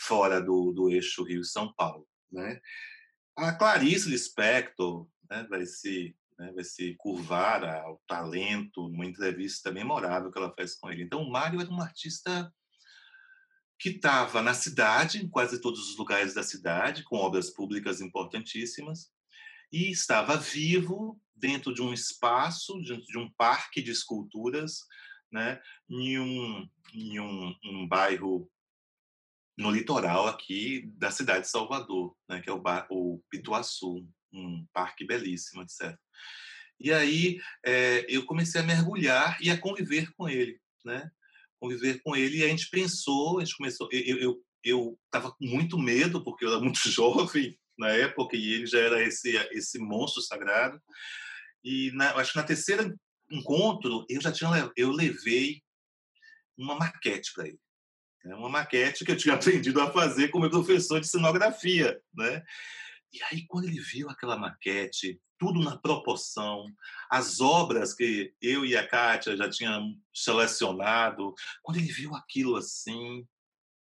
fora do, do eixo Rio-São Paulo. Né? A Clarice Lispector né, vai se né, vai se curvar ao talento numa entrevista memorável que ela faz com ele. Então, o Mário era um artista que estava na cidade, em quase todos os lugares da cidade, com obras públicas importantíssimas, e estava vivo dentro de um espaço, de um parque de esculturas, né, em um, em um, um bairro no litoral aqui da cidade de Salvador, né, que é o, bar, o Pituaçu, um parque belíssimo, etc. E aí é, eu comecei a mergulhar e a conviver com ele, né? Conviver com ele e a gente pensou, a gente começou, eu eu estava com muito medo porque eu era muito jovem na época e ele já era esse esse monstro sagrado e na, acho que na terceira encontro eu já tinha eu levei uma maquete para ele né? uma maquete que eu tinha aprendido a fazer com meu professor de cenografia né e aí quando ele viu aquela maquete tudo na proporção, as obras que eu e a Kátia já tínhamos selecionado. Quando ele viu aquilo assim,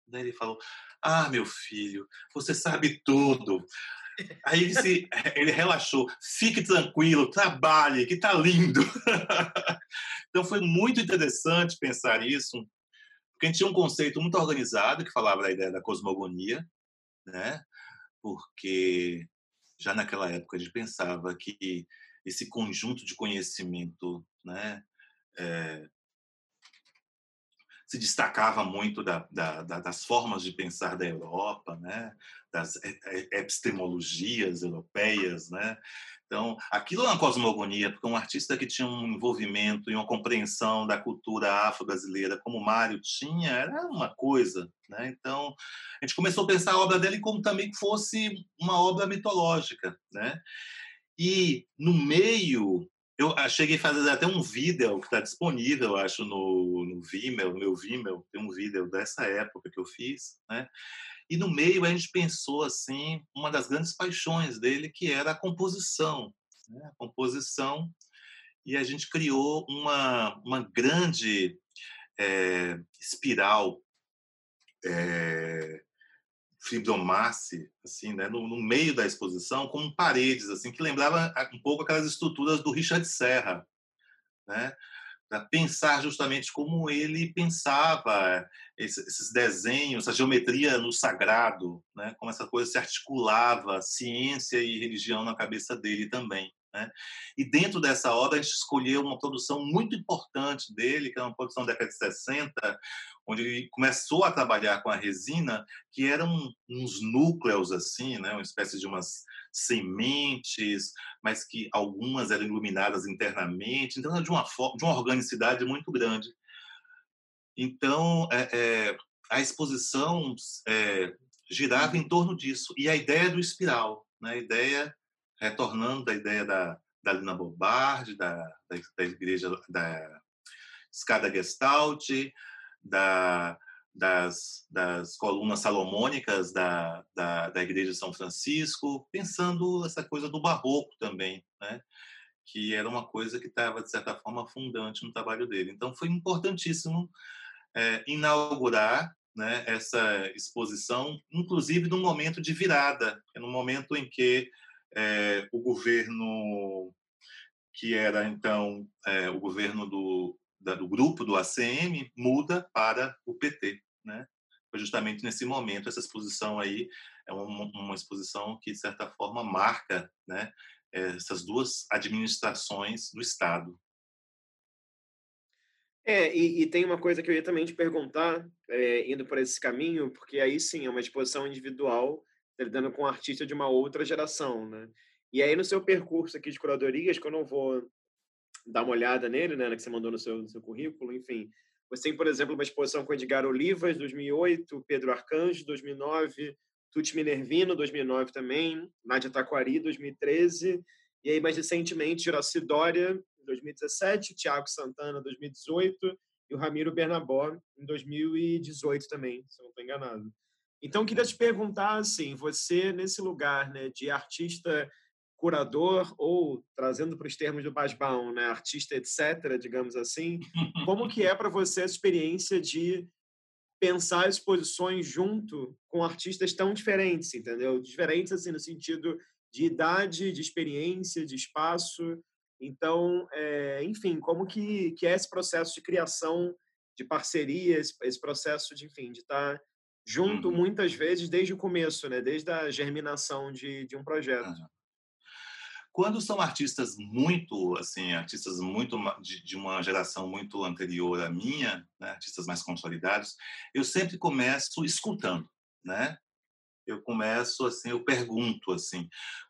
daí ele falou: Ah, meu filho, você sabe tudo. Aí ele, se, ele relaxou, fique tranquilo, trabalhe, que tá lindo. então foi muito interessante pensar isso, porque a gente tinha um conceito muito organizado que falava da ideia da cosmogonia, né? Porque já naquela época a gente pensava que esse conjunto de conhecimento né, é, se destacava muito da, da, das formas de pensar da Europa, né, das epistemologias europeias, né, então, aquilo é uma cosmogonia, porque um artista que tinha um envolvimento e uma compreensão da cultura afro-brasileira, como Mário tinha, era uma coisa. Né? Então, a gente começou a pensar a obra dele como também que fosse uma obra mitológica. Né? E, no meio, eu cheguei a fazer até um vídeo que está disponível, acho, no, no Vimeo, no meu Vimeo, tem um vídeo dessa época que eu fiz, né? E no meio a gente pensou assim uma das grandes paixões dele, que era a composição, né? a composição. E a gente criou uma uma grande é, espiral é, fibromasse, assim, né, no, no, meio da exposição, com paredes, assim, que lembrava um pouco aquelas estruturas do Richard Serra, né? para pensar justamente como ele pensava esses desenhos, essa geometria no sagrado, né? como essa coisa se articulava, ciência e religião na cabeça dele também. Né? E dentro dessa obra a gente escolheu uma produção muito importante dele, que é uma produção da década de 60, onde ele começou a trabalhar com a resina, que eram uns núcleos assim, né? uma espécie de umas sementes, mas que algumas eram iluminadas internamente, então de uma, de uma organicidade muito grande. Então, é, é, a exposição é, girava em torno disso. E a ideia do espiral, né? a ideia retornando da ideia da, da Lina Bobardi, da, da, da igreja, da escada Gestalt, da, das, das colunas salomônicas da, da, da igreja de São Francisco, pensando essa coisa do barroco também, né? que era uma coisa que estava, de certa forma, fundante no trabalho dele. Então, foi importantíssimo é, inaugurar né, essa exposição, inclusive num momento de virada, no momento em que é, o governo que era então é, o governo do, da, do grupo do ACM muda para o PT, né? Foi justamente nesse momento essa exposição aí é uma, uma exposição que de certa forma marca, né? Essas duas administrações do Estado.
É, e, e, tem uma coisa que eu ia também te perguntar, é, indo por esse caminho, porque aí sim é uma exposição individual lidando com um artista de uma outra geração, né? E aí, no seu percurso aqui de curadorias, quando eu vou dar uma olhada nele, né, que você mandou no seu, no seu currículo, enfim, você tem, por exemplo, uma exposição com Edgar Olivas, 2008, Pedro Arcanjo, 2009, Tuti Minervino, 2009 também, Nádia Taquari, 2013, e aí, mais recentemente, Juraci Dória, 2017, Tiago Santana, 2018, e o Ramiro Bernabó, em 2018 também, se eu não estou enganado. Então, queria te perguntar, assim, você nesse lugar né, de artista curador ou trazendo para os termos do Basbaum, né, artista etc, digamos assim, como que é para você a experiência de pensar exposições junto com artistas tão diferentes, entendeu? Diferentes assim no sentido de idade, de experiência, de espaço. Então, é, enfim, como que, que é esse processo de criação de parcerias, esse processo de, enfim, de estar tá junto uhum. muitas vezes desde o começo, né? Desde a germinação de, de um projeto. Uhum.
Quando são artistas muito, assim, artistas muito de, de uma geração muito anterior à minha, né? artistas mais consolidados, eu sempre começo escutando, né? Eu começo assim, eu pergunto assim,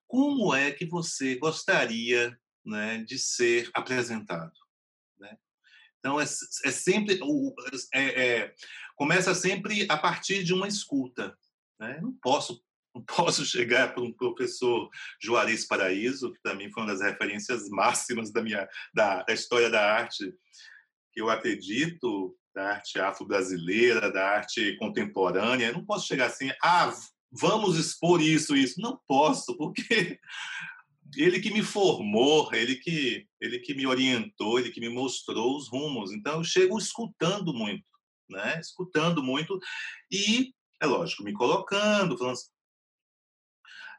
como é que você gostaria, né, de ser apresentado, né? Então é, é sempre é, é, começa sempre a partir de uma escuta. Né? Não posso não posso chegar para um professor Juarez Paraíso, que também foi uma das referências máximas da minha da, da história da arte, que eu acredito, da arte afro-brasileira, da arte contemporânea. Não posso chegar assim, ah, vamos expor isso, isso. Não posso, porque ele que me formou, ele que ele que me orientou, ele que me mostrou os rumos. Então eu chego escutando muito né? Escutando muito e, é lógico, me colocando, falando assim,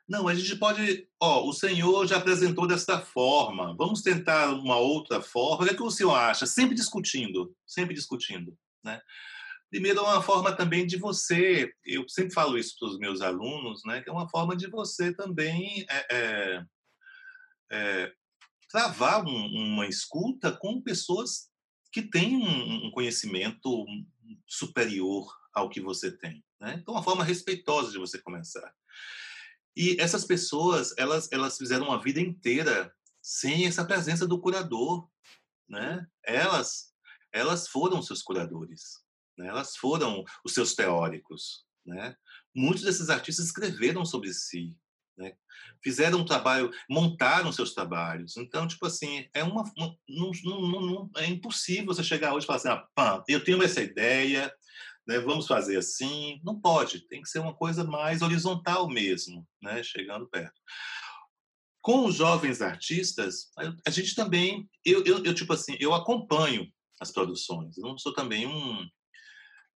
não, a gente pode, ó, o senhor já apresentou desta forma, vamos tentar uma outra forma, o que, é que o senhor acha? Sempre discutindo, sempre discutindo, né? Primeiro, é uma forma também de você, eu sempre falo isso para os meus alunos, né, que é uma forma de você também é, é, é, travar um, uma escuta com pessoas que um, um conhecimento superior ao que você tem. Né? Então, uma forma respeitosa de você começar. E essas pessoas, elas, elas fizeram uma vida inteira sem essa presença do curador. Né? Elas, elas foram seus curadores. Né? Elas foram os seus teóricos. Né? Muitos desses artistas escreveram sobre si. Né? Fizeram um trabalho, montaram seus trabalhos. Então, tipo assim, é uma, uma não, não, não, é impossível você chegar hoje e falar assim, ah, pá, eu tenho essa ideia, né, vamos fazer assim. Não pode, tem que ser uma coisa mais horizontal mesmo, né, chegando perto. Com os jovens artistas, a gente também, eu, eu, eu tipo assim, eu acompanho as produções. Eu não sou também um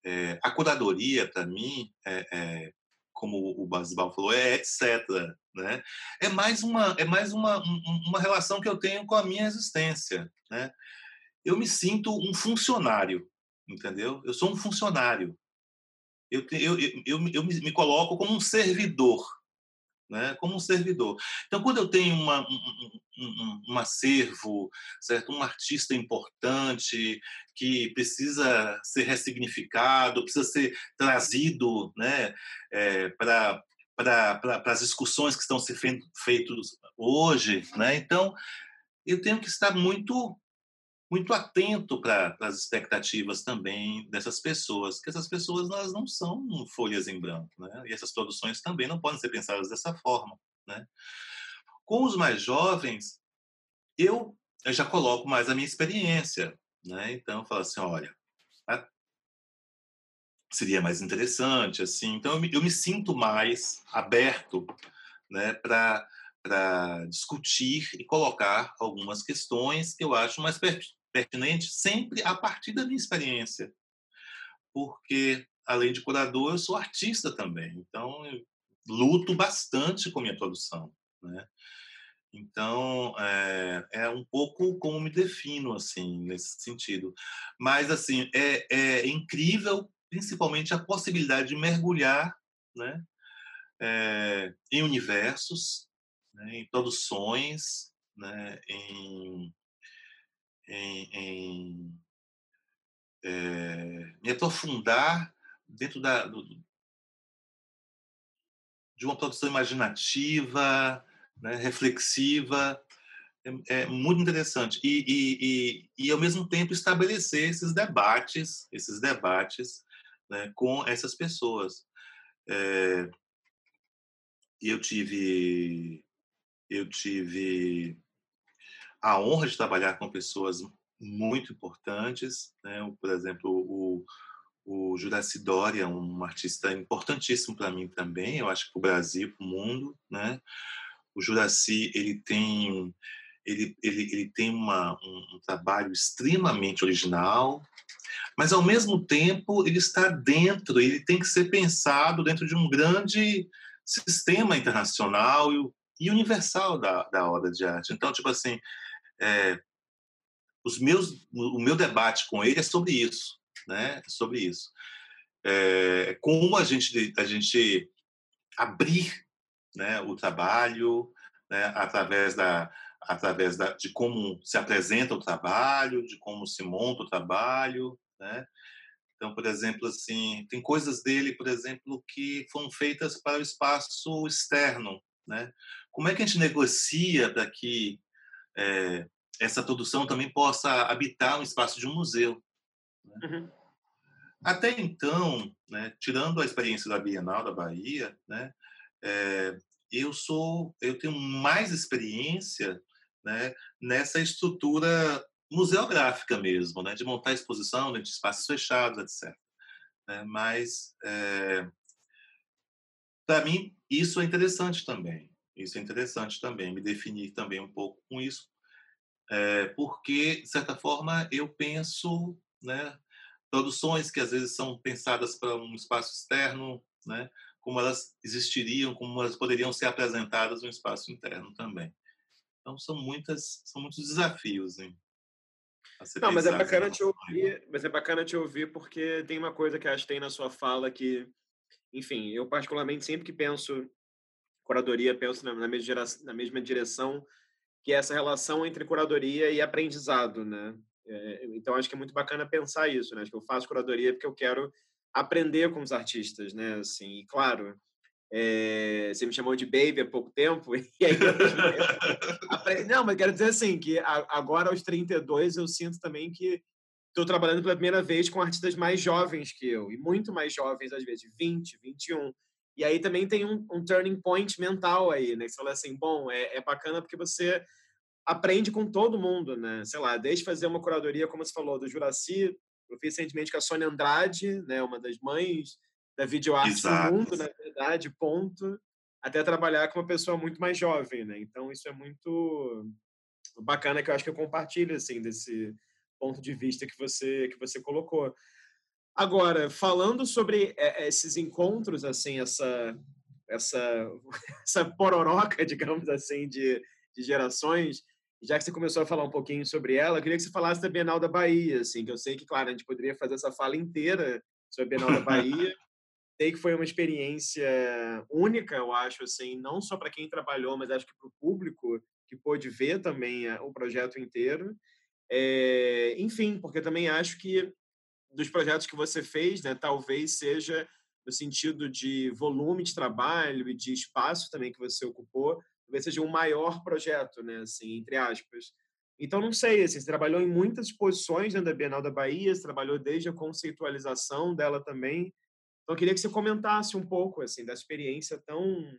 é, a curadoria para mim é, é, como o Basbal falou, é etc. Né? É mais, uma, é mais uma, uma relação que eu tenho com a minha existência. Né? eu me sinto um funcionário, entendeu? Eu sou um funcionário. Eu, eu, eu, eu, eu me, coloco como um servidor, né? como um servidor. Então, quando eu tenho uma, um, um, um, acervo, certo? um artista importante que precisa ser ressignificado, precisa ser trazido né? É, para para as discussões que estão sendo feitas hoje, né? Então, eu tenho que estar muito muito atento para as expectativas também dessas pessoas, que essas pessoas elas não são folhas em branco, né? E essas produções também não podem ser pensadas dessa forma, né? Com os mais jovens, eu, eu já coloco mais a minha experiência, né? Então, eu falo assim, olha, seria mais interessante, assim. Então, eu me, eu me sinto mais aberto, né, para para discutir e colocar algumas questões que eu acho mais pertinente sempre a partir da minha experiência. Porque, além de curador, eu sou artista também. Então, eu luto bastante com minha produção. Né? Então, é, é, um pouco como me defino, assim, nesse sentido. Mas, assim, é, é incrível, principalmente, a possibilidade de mergulhar né, é, em universos, né, em produções, né, em em, em é, me aprofundar dentro da, do, de uma produção imaginativa, né, reflexiva, é, é, muito interessante e, e, e, e, ao mesmo tempo estabelecer esses debates, esses debates né, com essas pessoas. É, eu tive eu tive a honra de trabalhar com pessoas muito importantes, né? por exemplo, o, o Juraci Doria, um artista importantíssimo para mim também, eu acho que para o Brasil, para o mundo, né? O Juraci, ele tem ele, ele, ele tem uma, um, um, trabalho extremamente original, mas ao mesmo tempo ele está dentro, ele tem que ser pensado dentro de um grande sistema internacional e, e universal da, da obra de arte. Então, tipo assim, é, os meus, o meu debate com ele é sobre isso, né? É sobre isso. É, como a gente, a gente abrir né, o trabalho né, através, da, através da, de como se apresenta o trabalho, de como se monta o trabalho, né? Então, por exemplo, assim, tem coisas dele, por exemplo, que foram feitas para o espaço externo, né? Como é que a gente negocia para que é, essa produção também possa habitar um espaço de um museu. Né? Uhum. Até então, né, tirando a experiência da Bienal da Bahia, né, é, eu sou, eu tenho mais experiência né, nessa estrutura museográfica mesmo, né, de montar exposição dentro de espaços fechados, etc. Né, mas é, para mim isso é interessante também. Isso é interessante também, me definir também um pouco com isso, é, porque, de certa forma, eu penso né, produções que às vezes são pensadas para um espaço externo, né, como elas existiriam, como elas poderiam ser apresentadas no espaço interno também. Então, são, muitas, são muitos desafios. Hein?
Não, mas é bacana te ouvir, mas é bacana te ouvir porque tem uma coisa que acho que tem na sua fala que, enfim, eu particularmente sempre que penso curadoria, penso na, mesma, na mesma direção, que é essa relação entre curadoria e aprendizado, né? É, então, acho que é muito bacana pensar isso, né? Acho que eu faço curadoria porque eu quero aprender com os artistas, né? Assim, e claro, é, você me chamou de baby há pouco tempo, e aí Não, mas quero dizer assim, que agora aos 32 eu sinto também que estou trabalhando pela primeira vez com artistas mais jovens que eu, e muito mais jovens, às vezes, 20, 21. E aí também tem um, um turning point mental aí, né? Que você fala assim, bom, é, é bacana porque você aprende com todo mundo, né? Sei lá, desde fazer uma curadoria, como você falou, do Juraci, eu fiz recentemente com a Sônia Andrade, né? Uma das mães da videoarte do mundo, na verdade, ponto, até trabalhar com uma pessoa muito mais jovem, né? Então isso é muito bacana que eu acho que eu compartilho assim desse ponto de vista que você que você colocou. Agora, falando sobre é, é, esses encontros, assim, essa, essa, essa pororoca, digamos assim, de, de gerações, Já que você começou a falar um pouquinho sobre ela, eu queria que você falasse da Bienal da Bahia, assim, que eu sei que, claro, a gente poderia fazer essa fala inteira sobre a Bienal da Bahia. sei que foi uma experiência única, eu acho, assim, não só para quem trabalhou, mas acho que para o público que pôde ver também o projeto inteiro. É, enfim, porque também acho que dos projetos que você fez, né, talvez seja no sentido de volume de trabalho e de espaço também que você ocupou, talvez seja um maior projeto, né, assim, entre aspas. Então, não sei, assim, você trabalhou em muitas exposições dentro da Bienal da Bahia, você trabalhou desde a conceitualização dela também. Então, eu queria que você comentasse um pouco, assim, da experiência tão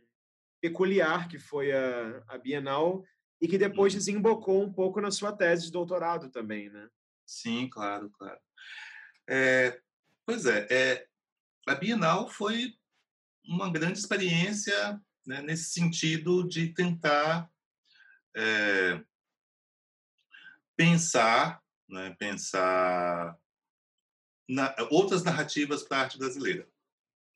peculiar que foi a, a Bienal e que depois uhum. desembocou um pouco na sua tese de doutorado também, né?
Sim, claro, claro. É, pois é, é, a Bienal foi uma grande experiência né, nesse sentido de tentar é, pensar, né, pensar na, outras narrativas para a arte brasileira,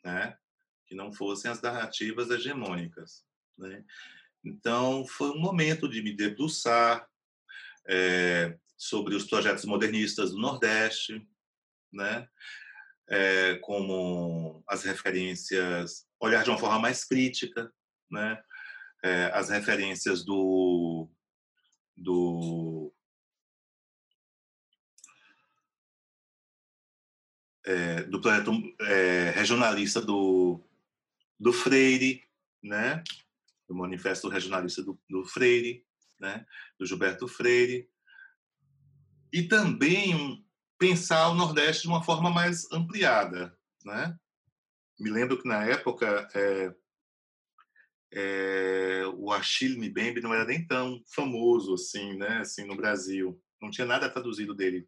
né, que não fossem as narrativas hegemônicas. Né. Então, foi um momento de me debruçar é, sobre os projetos modernistas do Nordeste, né? É, como as referências, olhar de uma forma mais crítica, né? É, as referências do, do é, do projeto é, regionalista do, do Freire, né? do Manifesto Regionalista do, do Freire, né? do Gilberto Freire, e também pensar o Nordeste de uma forma mais ampliada. Né? Me lembro que, na época, é, é, o Achille Mbembe não era nem tão famoso assim, né? assim no Brasil. Não tinha nada traduzido dele.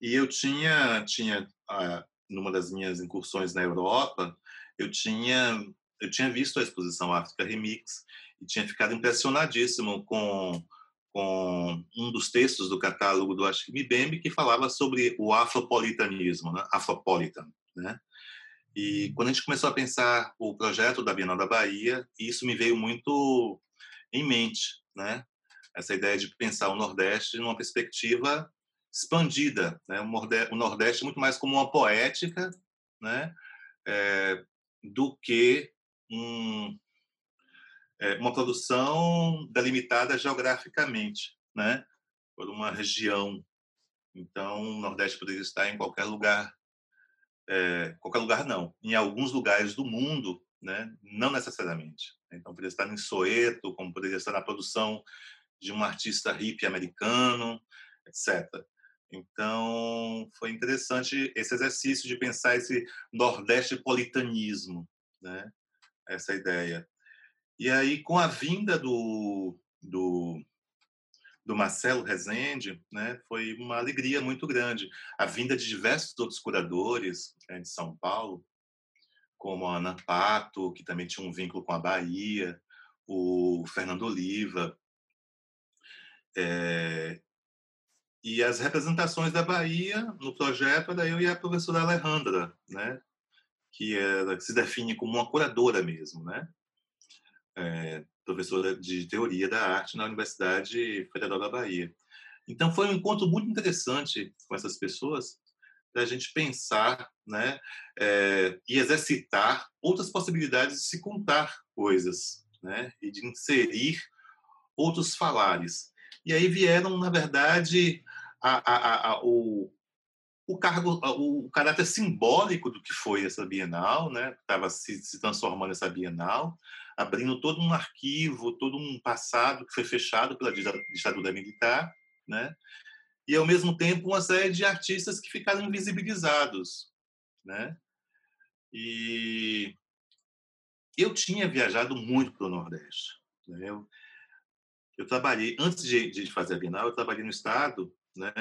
E eu tinha, tinha ah, numa das minhas incursões na Europa, eu tinha eu tinha visto a exposição África Remix e tinha ficado impressionadíssimo com, com um dos textos do catálogo do Ashimi Bembe que falava sobre o afropolitanismo, né? afropolitan, né? E quando a gente começou a pensar o projeto da Bienal da Bahia, isso me veio muito em mente, né? Essa ideia de pensar o Nordeste numa perspectiva expandida, né? O Nordeste muito mais como uma poética, né? É, do que um, é, uma produção delimitada geograficamente, né? Por uma região. Então, o Nordeste poderia estar em qualquer lugar, é, qualquer lugar não, em alguns lugares do mundo, né? Não necessariamente. Então, poderia estar em Soeto, como poderia estar na produção de um artista hippie americano, etc. Então, foi interessante esse exercício de pensar esse nordeste politanismo, né? essa ideia. E aí, com a vinda do, do, do Marcelo Rezende, né, foi uma alegria muito grande. A vinda de diversos outros curadores né, de São Paulo, como a Ana Pato, que também tinha um vínculo com a Bahia, o Fernando Oliva, é, e as representações da Bahia no projeto era eu e a professora Alejandra, né? que, é, que se define como uma curadora mesmo, né? É, professora de teoria da arte na Universidade Federal da Bahia. Então foi um encontro muito interessante com essas pessoas para a gente pensar, né, é, e exercitar outras possibilidades de se contar coisas, né, e de inserir outros falares. E aí vieram, na verdade, a, a, a, o, o cargo, o caráter simbólico do que foi essa Bienal, né? Estava se, se transformando essa Bienal, abrindo todo um arquivo, todo um passado que foi fechado pela ditadura militar, né? E ao mesmo tempo uma série de artistas que ficaram invisibilizados, né? E eu tinha viajado muito para o Nordeste. Né? Eu, eu trabalhei antes de, de fazer a Bienal, eu trabalhei no estado, né?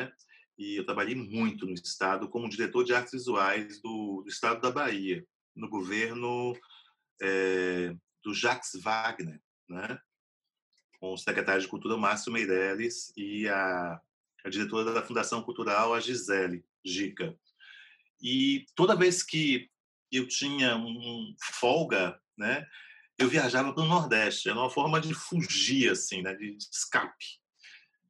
E eu trabalhei muito no Estado como diretor de artes visuais do, do Estado da Bahia, no governo é, do Jacques Wagner, né? com o secretário de Cultura, Márcio Meirelles, e a, a diretora da Fundação Cultural, a Gisele Gica. E toda vez que eu tinha um folga, né, eu viajava para o Nordeste. Era uma forma de fugir, assim, né? de escape.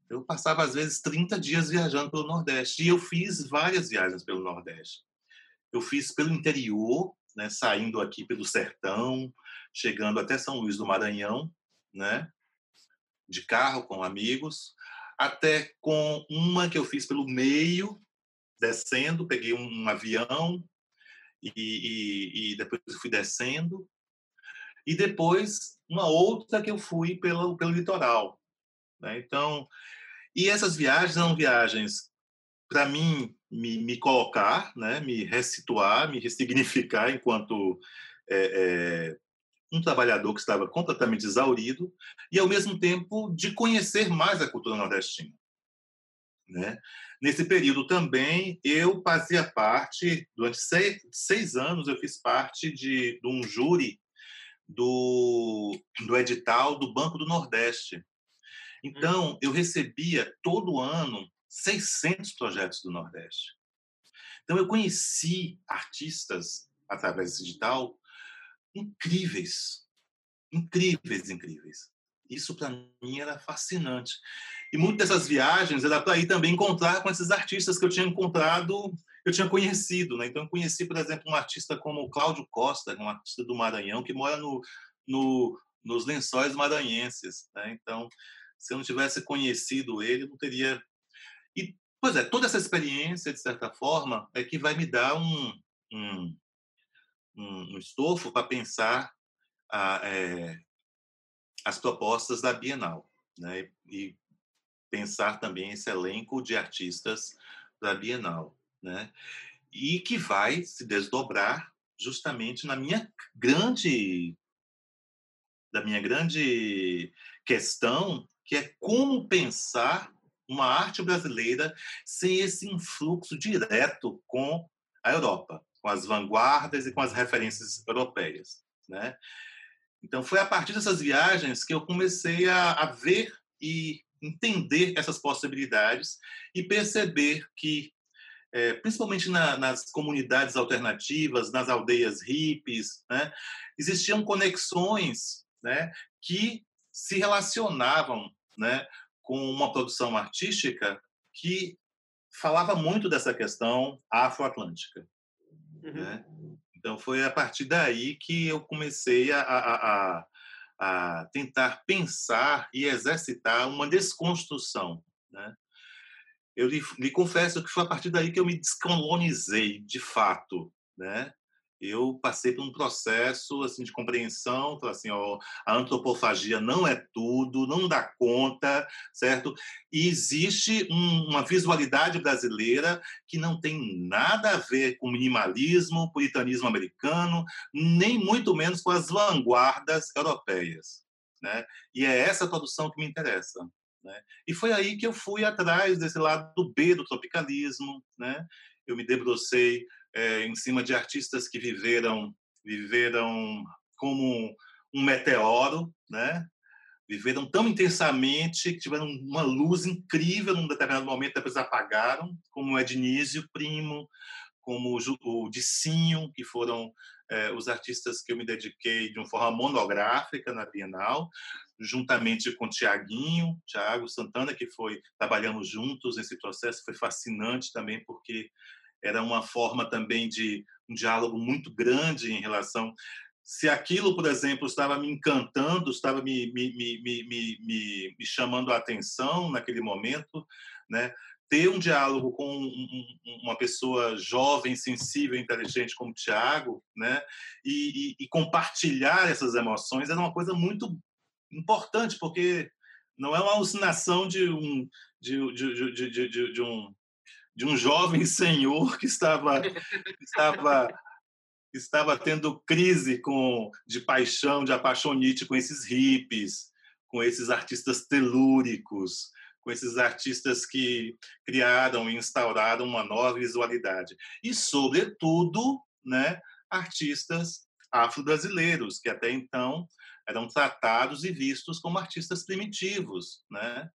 Eu passava, às vezes, 30 dias viajando pelo Nordeste. E eu fiz várias viagens pelo Nordeste. Eu fiz pelo interior, né? saindo aqui pelo Sertão, chegando até São Luís do Maranhão, né? de carro com amigos, até com uma que eu fiz pelo meio, descendo, peguei um, um avião e, e, e, depois fui descendo. E depois uma outra que eu fui pelo, pelo litoral. Né? Então, e essas viagens são viagens para mim me, me colocar, né? me ressituar, me ressignificar enquanto é, é, um trabalhador que estava completamente exaurido e, ao mesmo tempo, de conhecer mais a cultura nordestina. Né? Nesse período também, eu fazia parte, durante seis, seis anos, eu fiz parte de, de um júri do, do edital do Banco do Nordeste. Então, hum. eu recebia todo ano 600 projetos do Nordeste. Então, eu conheci artistas através desse edital incríveis, incríveis, incríveis. Isso para mim era fascinante. E muitas dessas viagens era para ir também encontrar com esses artistas que eu tinha encontrado, eu tinha conhecido. Né? Então, eu conheci, por exemplo, um artista como o Cláudio Costa, um artista do Maranhão, que mora no, no, nos lençóis maranhenses. Né? Então, se eu não tivesse conhecido ele, não teria. E, pois é, toda essa experiência, de certa forma, é que vai me dar um, um, um estofo para pensar a, é, as propostas da Bienal, né? E pensar também esse elenco de artistas da Bienal, né? E que vai se desdobrar justamente na minha grande da minha grande questão, que é como pensar uma arte brasileira sem esse influxo direto com a Europa, com as vanguardas e com as referências europeias, né? Então foi a partir dessas viagens que eu comecei a, a ver e entender essas possibilidades e perceber que, é, principalmente na, nas comunidades alternativas, nas aldeias hippies, né, existiam conexões né, que se relacionavam né, com uma produção artística que falava muito dessa questão afroatlântica. Uhum. Né? Então foi a partir daí que eu comecei a, a, a, a tentar pensar e exercitar uma desconstrução. Né? Eu lhe, lhe, confesso que foi a partir daí que eu me descolonizei de fato, né? Eu passei por um processo assim de compreensão, assim, ó, a antropofagia não é tudo, não dá conta, certo? E existe um, uma visualidade brasileira que não tem nada a ver com minimalismo, puritanismo americano, nem muito menos com as vanguardas europeias, né? E é essa produção que me interessa. Né? E foi aí que eu fui atrás desse lado do B do tropicalismo, né? Eu me debrucei é, em cima de artistas que viveram viveram como um meteoro, né? Viveram tão intensamente que tiveram uma luz incrível num determinado momento, depois apagaram, como o Ednísio Primo, como o Dicinho, que foram é, os artistas que eu me dediquei de uma forma monográfica na Bienal, juntamente com o Tiaguinho, Tiago Santana, que foi trabalhamos juntos nesse processo, foi fascinante também porque era uma forma também de um diálogo muito grande em relação se aquilo, por exemplo, estava me encantando, estava me, me, me, me, chamando a atenção naquele momento, né? ter um diálogo com um, uma pessoa jovem, sensível, inteligente como o Tiago, né? E, e, e, compartilhar essas emoções era uma coisa muito importante, porque não é uma alucinação de um, de, de, de, de um de um jovem senhor que estava estava estava tendo crise com de paixão, de apaixonite com esses hippies, com esses artistas telúricos, com esses artistas que criaram e instauraram uma nova visualidade. E sobretudo, né, artistas afro-brasileiros que até então eram tratados e vistos como artistas primitivos, né,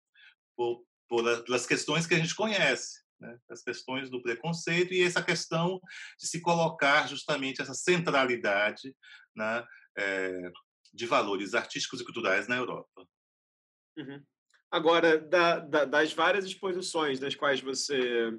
por, por pelas questões que a gente conhece né? as questões do preconceito e essa questão de se colocar justamente essa centralidade né? é, de valores artísticos e culturais na Europa.
Uhum. Agora, da, da, das várias exposições nas quais você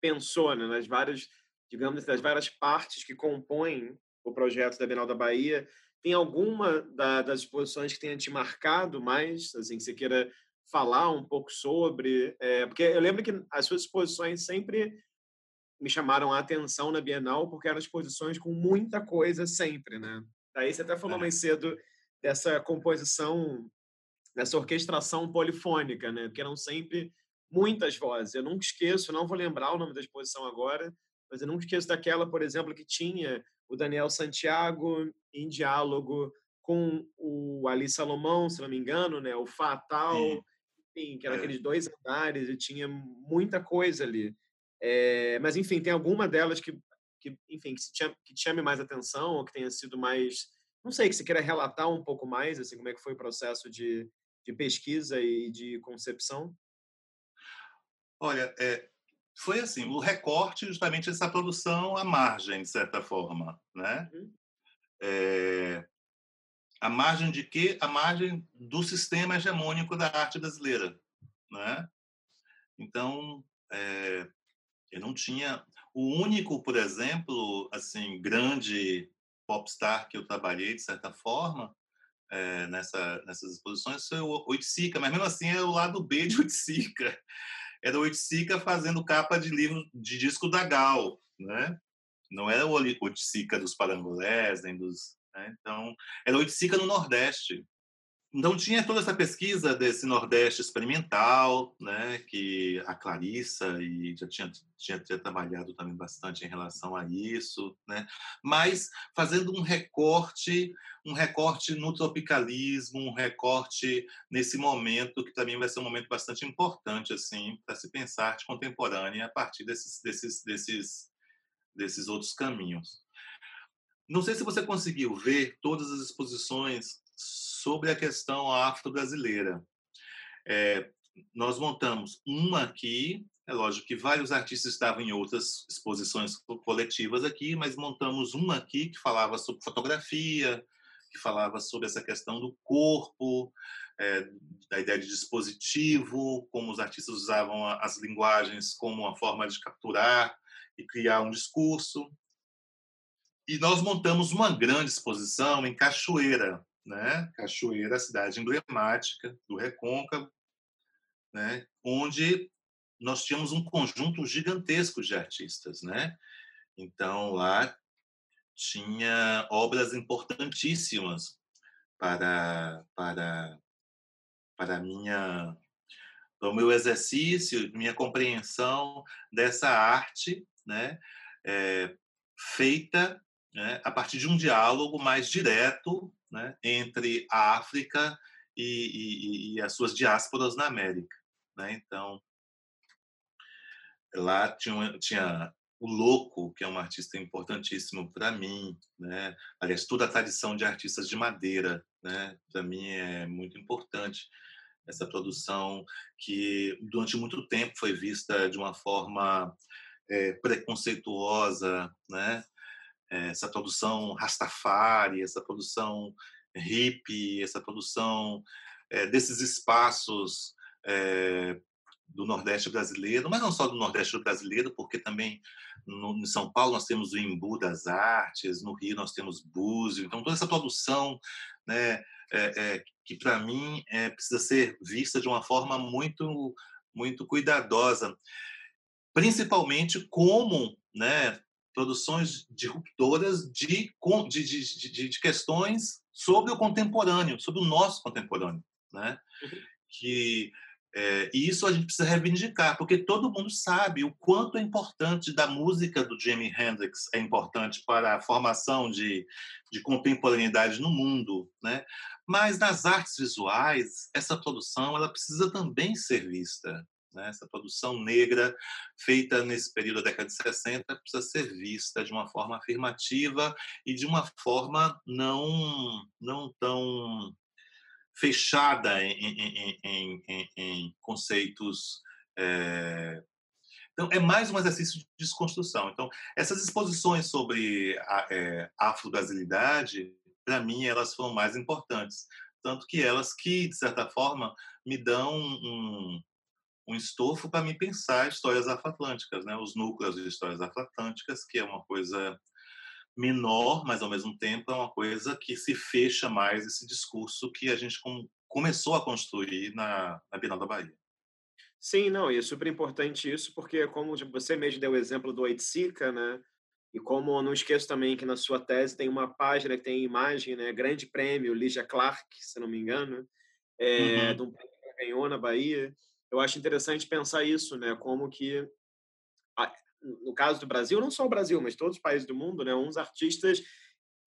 pensou, né, nas várias, digamos, das várias partes que compõem o projeto da Bienal da Bahia, tem alguma da, das exposições que tenha te marcado mais, assim, que você queira falar um pouco sobre? É, porque eu lembro que as suas exposições sempre me chamaram a atenção na Bienal, porque eram exposições com muita coisa sempre, né? Daí você até falou é. mais cedo dessa composição, dessa orquestração polifônica, né? Porque eram sempre muitas vozes. Eu nunca esqueço, não vou lembrar o nome da exposição agora, mas eu nunca esqueço daquela, por exemplo, que tinha o Daniel Santiago em diálogo com o Ali Salomão, se não me engano, né? O Fatal, Sim. Que eram é. aqueles dois andares e tinha muita coisa ali. É, mas, enfim, tem alguma delas que, que enfim, que, te, que te chame mais atenção ou que tenha sido mais... Não sei, que você queira relatar um pouco mais, assim, como é que foi o processo de, de pesquisa e de concepção?
Olha, é, foi assim, o recorte justamente essa produção à margem, de certa forma, né? Uhum. É, a margem de quê? A margem do sistema hegemônico da arte brasileira, né? Então, é, eu não tinha o único, por exemplo, assim, grande popstar que eu trabalhei de certa forma é, nessa, nessas exposições foi o Oiticica, mas mesmo assim é o lado B de Oiticica era o Oiticica fazendo capa de livro de disco da Gal, né? Não era o Oiticica dos Parangolés, nem dos... Né? Então, era o Oiticica no Nordeste. Então tinha toda essa pesquisa desse Nordeste experimental, né, que a Clarissa e já tinha, tinha, tinha, trabalhado também bastante em relação a isso, né, mas fazendo um recorte, um recorte no tropicalismo, um recorte nesse momento que também vai ser um momento bastante importante assim para se pensar arte contemporânea a partir desses desses desses desses outros caminhos. Não sei se você conseguiu ver todas as exposições sobre a questão afro-brasileira. É, nós montamos uma aqui, é lógico que vários artistas estavam em outras exposições coletivas aqui, mas montamos uma aqui que falava sobre fotografia, que falava sobre essa questão do corpo, é, da ideia de dispositivo, como os artistas usavam as linguagens como uma forma de capturar e criar um discurso. E nós montamos uma grande exposição em Cachoeira, né? Cachoeira, cidade emblemática do Recôncavo, né? onde nós tínhamos um conjunto gigantesco de artistas, né? Então lá tinha obras importantíssimas para para para minha para o meu exercício, minha compreensão dessa arte, né? É, feita né, a partir de um diálogo mais direto né, entre a África e, e, e, as suas diásporas na América. Né? Então, lá tinha, tinha o Louco, que é um artista importantíssimo para mim, né? Aliás, toda a tradição de artistas de madeira, né? Para mim é muito importante essa produção que durante muito tempo foi vista de uma forma é, preconceituosa, né? Eh, essa produção Rastafari, essa produção hippie, essa produção é, desses espaços é, do Nordeste brasileiro, mas não só do Nordeste brasileiro, porque também no, em São Paulo nós temos o Imbu das Artes, no Rio nós temos Búzio, então toda essa produção, né, é, que para mim precisa ser vista de uma forma muito muito cuidadosa, principalmente como, né, produções disruptoras de, de, de, de, questões sobre o contemporâneo, sobre o nosso contemporâneo, né? Uhum. Que é, e isso a gente precisa reivindicar, porque todo mundo sabe o quanto é importante da música do Jimi Hendrix é importante para a formação de, de contemporaneidade no mundo, né? Mas nas artes visuais, essa produção ela precisa também ser vista, né? Essa produção negra feita nesse período da década de 60 precisa ser vista de uma forma afirmativa e de uma forma não, não tão fechada em, em, em, em conceitos. É... Então, é mais um exercício de desconstrução. Então, essas exposições sobre a é, afro-brasilidade para mim, elas foram mais importantes. Tanto que elas que, de certa forma, me dão um, um estofo para me pensar histórias afroatlânticas, né? os núcleos de histórias afroatlânticas, que é uma coisa menor, mas ao mesmo tempo é uma coisa que se fecha mais esse discurso que a gente com, começou a construir na, na Bienal da Bahia.
Sim, não, e é super importante isso, porque como você mesmo deu o exemplo do Oiticica, né? E como não esqueço também que na sua tese tem uma página que tem imagem, né? Grande prêmio, Lígia Clark, se não me engano, é, uhum. de um prêmio que ganhou na Bahia. Eu acho interessante pensar isso, né? Como que, no caso do Brasil, não só o Brasil, mas todos os países do mundo, né? Uns artistas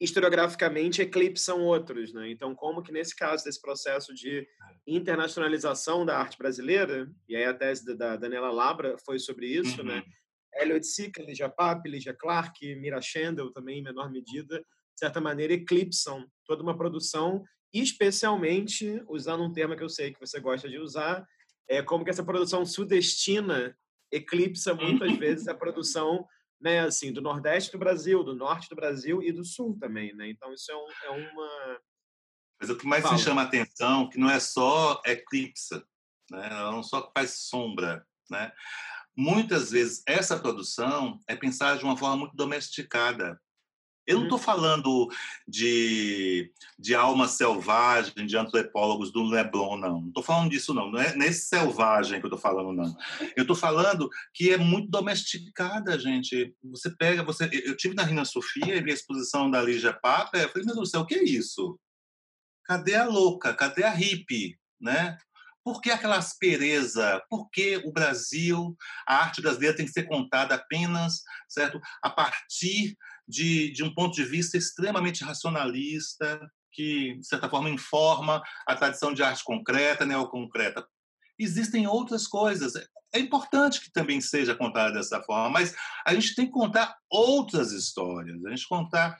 historiograficamente eclipsam outros, né? Então, como que nesse caso desse processo de internacionalização da arte brasileira, e aí a tese da Daniela Labra foi sobre isso, né? uhum. né? Elliot Sica, Ligia Pape, Ligia Clark, Mira Schendel também, em menor medida, de certa maneira, eclipsam toda uma produção, especialmente, usando um termo que eu sei que você gosta de usar, é como que essa produção sudestina eclipsa muitas vezes a produção né, assim, do Nordeste do Brasil, do Norte do Brasil e do Sul também, né? Então isso é, um, é uma...
Mas o que mais Fala. me chama a atenção é que não é só eclipse, né? Ela não só faz sombra, né? Muitas vezes essa produção é pensada de uma forma muito domesticada. Eu não estou uhum. falando de, de alma selvagem, de antropólogos do Leblon, não. Não estou falando disso, não. Não é nesse selvagem que eu estou falando, não. Eu estou falando que é muito domesticada, gente. Você pega, você. Eu tive na Rina Sofia e vi a exposição da Lígia Papa. Eu falei, meu Deus do céu, o que é isso? Cadê a louca? Cadê a hippie? Né? Por que aquela aspereza? Por que o Brasil, a arte brasileira tem que ser contada apenas, certo, a partir de, de um ponto de vista extremamente racionalista, que, de certa forma, informa a tradição de arte concreta, neoconcreta. Existem outras coisas. É importante que também seja contada dessa forma, mas a gente tem que contar outras histórias, a gente contar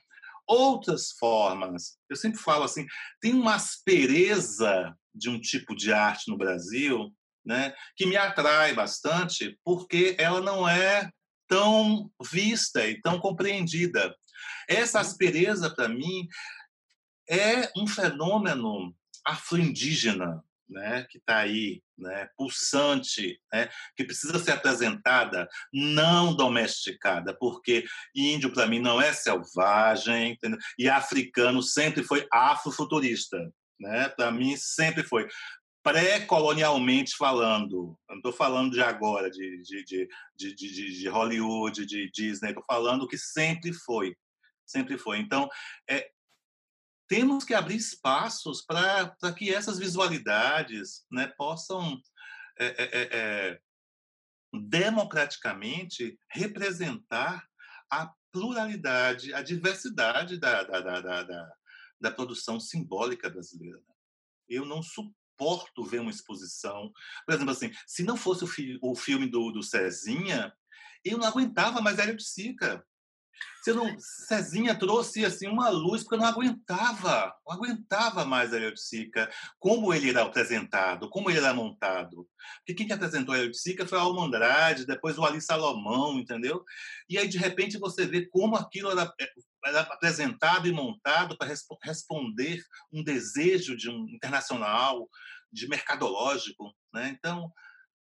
outras formas. Eu sempre falo assim, tem uma aspereza de um tipo de arte no Brasil, né, que me atrai bastante, porque ela não é tão vista e tão compreendida. Essa aspereza, para mim, é um fenômeno afro-indígena, né, que está aí, né, pulsante, né, que precisa ser apresentada, não domesticada, porque índio para mim não é selvagem, entendeu? e africano sempre foi afrofuturista, né? Para mim sempre foi pré-colonialmente falando. Não estou falando de agora, de, de, de, de, Hollywood, de Disney. Estou falando que sempre foi, sempre foi. Então, é, temos que abrir espaços para que essas visualidades né, possam é, é, é, é, democraticamente representar a pluralidade, a diversidade da, da, da, da, da, da produção simbólica brasileira. Né. Eu não suporto ver uma exposição. Por exemplo, assim, se não fosse o, fi o filme do, do Cezinha, eu não aguentava mais Hélio Sica. Você não, Cezinha trouxe assim uma luz porque eu não aguentava, não aguentava mais a Sica, como ele era apresentado, como ele era montado. Porque quem que apresentou a Sica foi a Alma Andrade, depois o Ali Salomão, entendeu? E aí de repente você vê como aquilo era, era apresentado e montado para resp responder um desejo de um internacional, de mercadológico, né? Então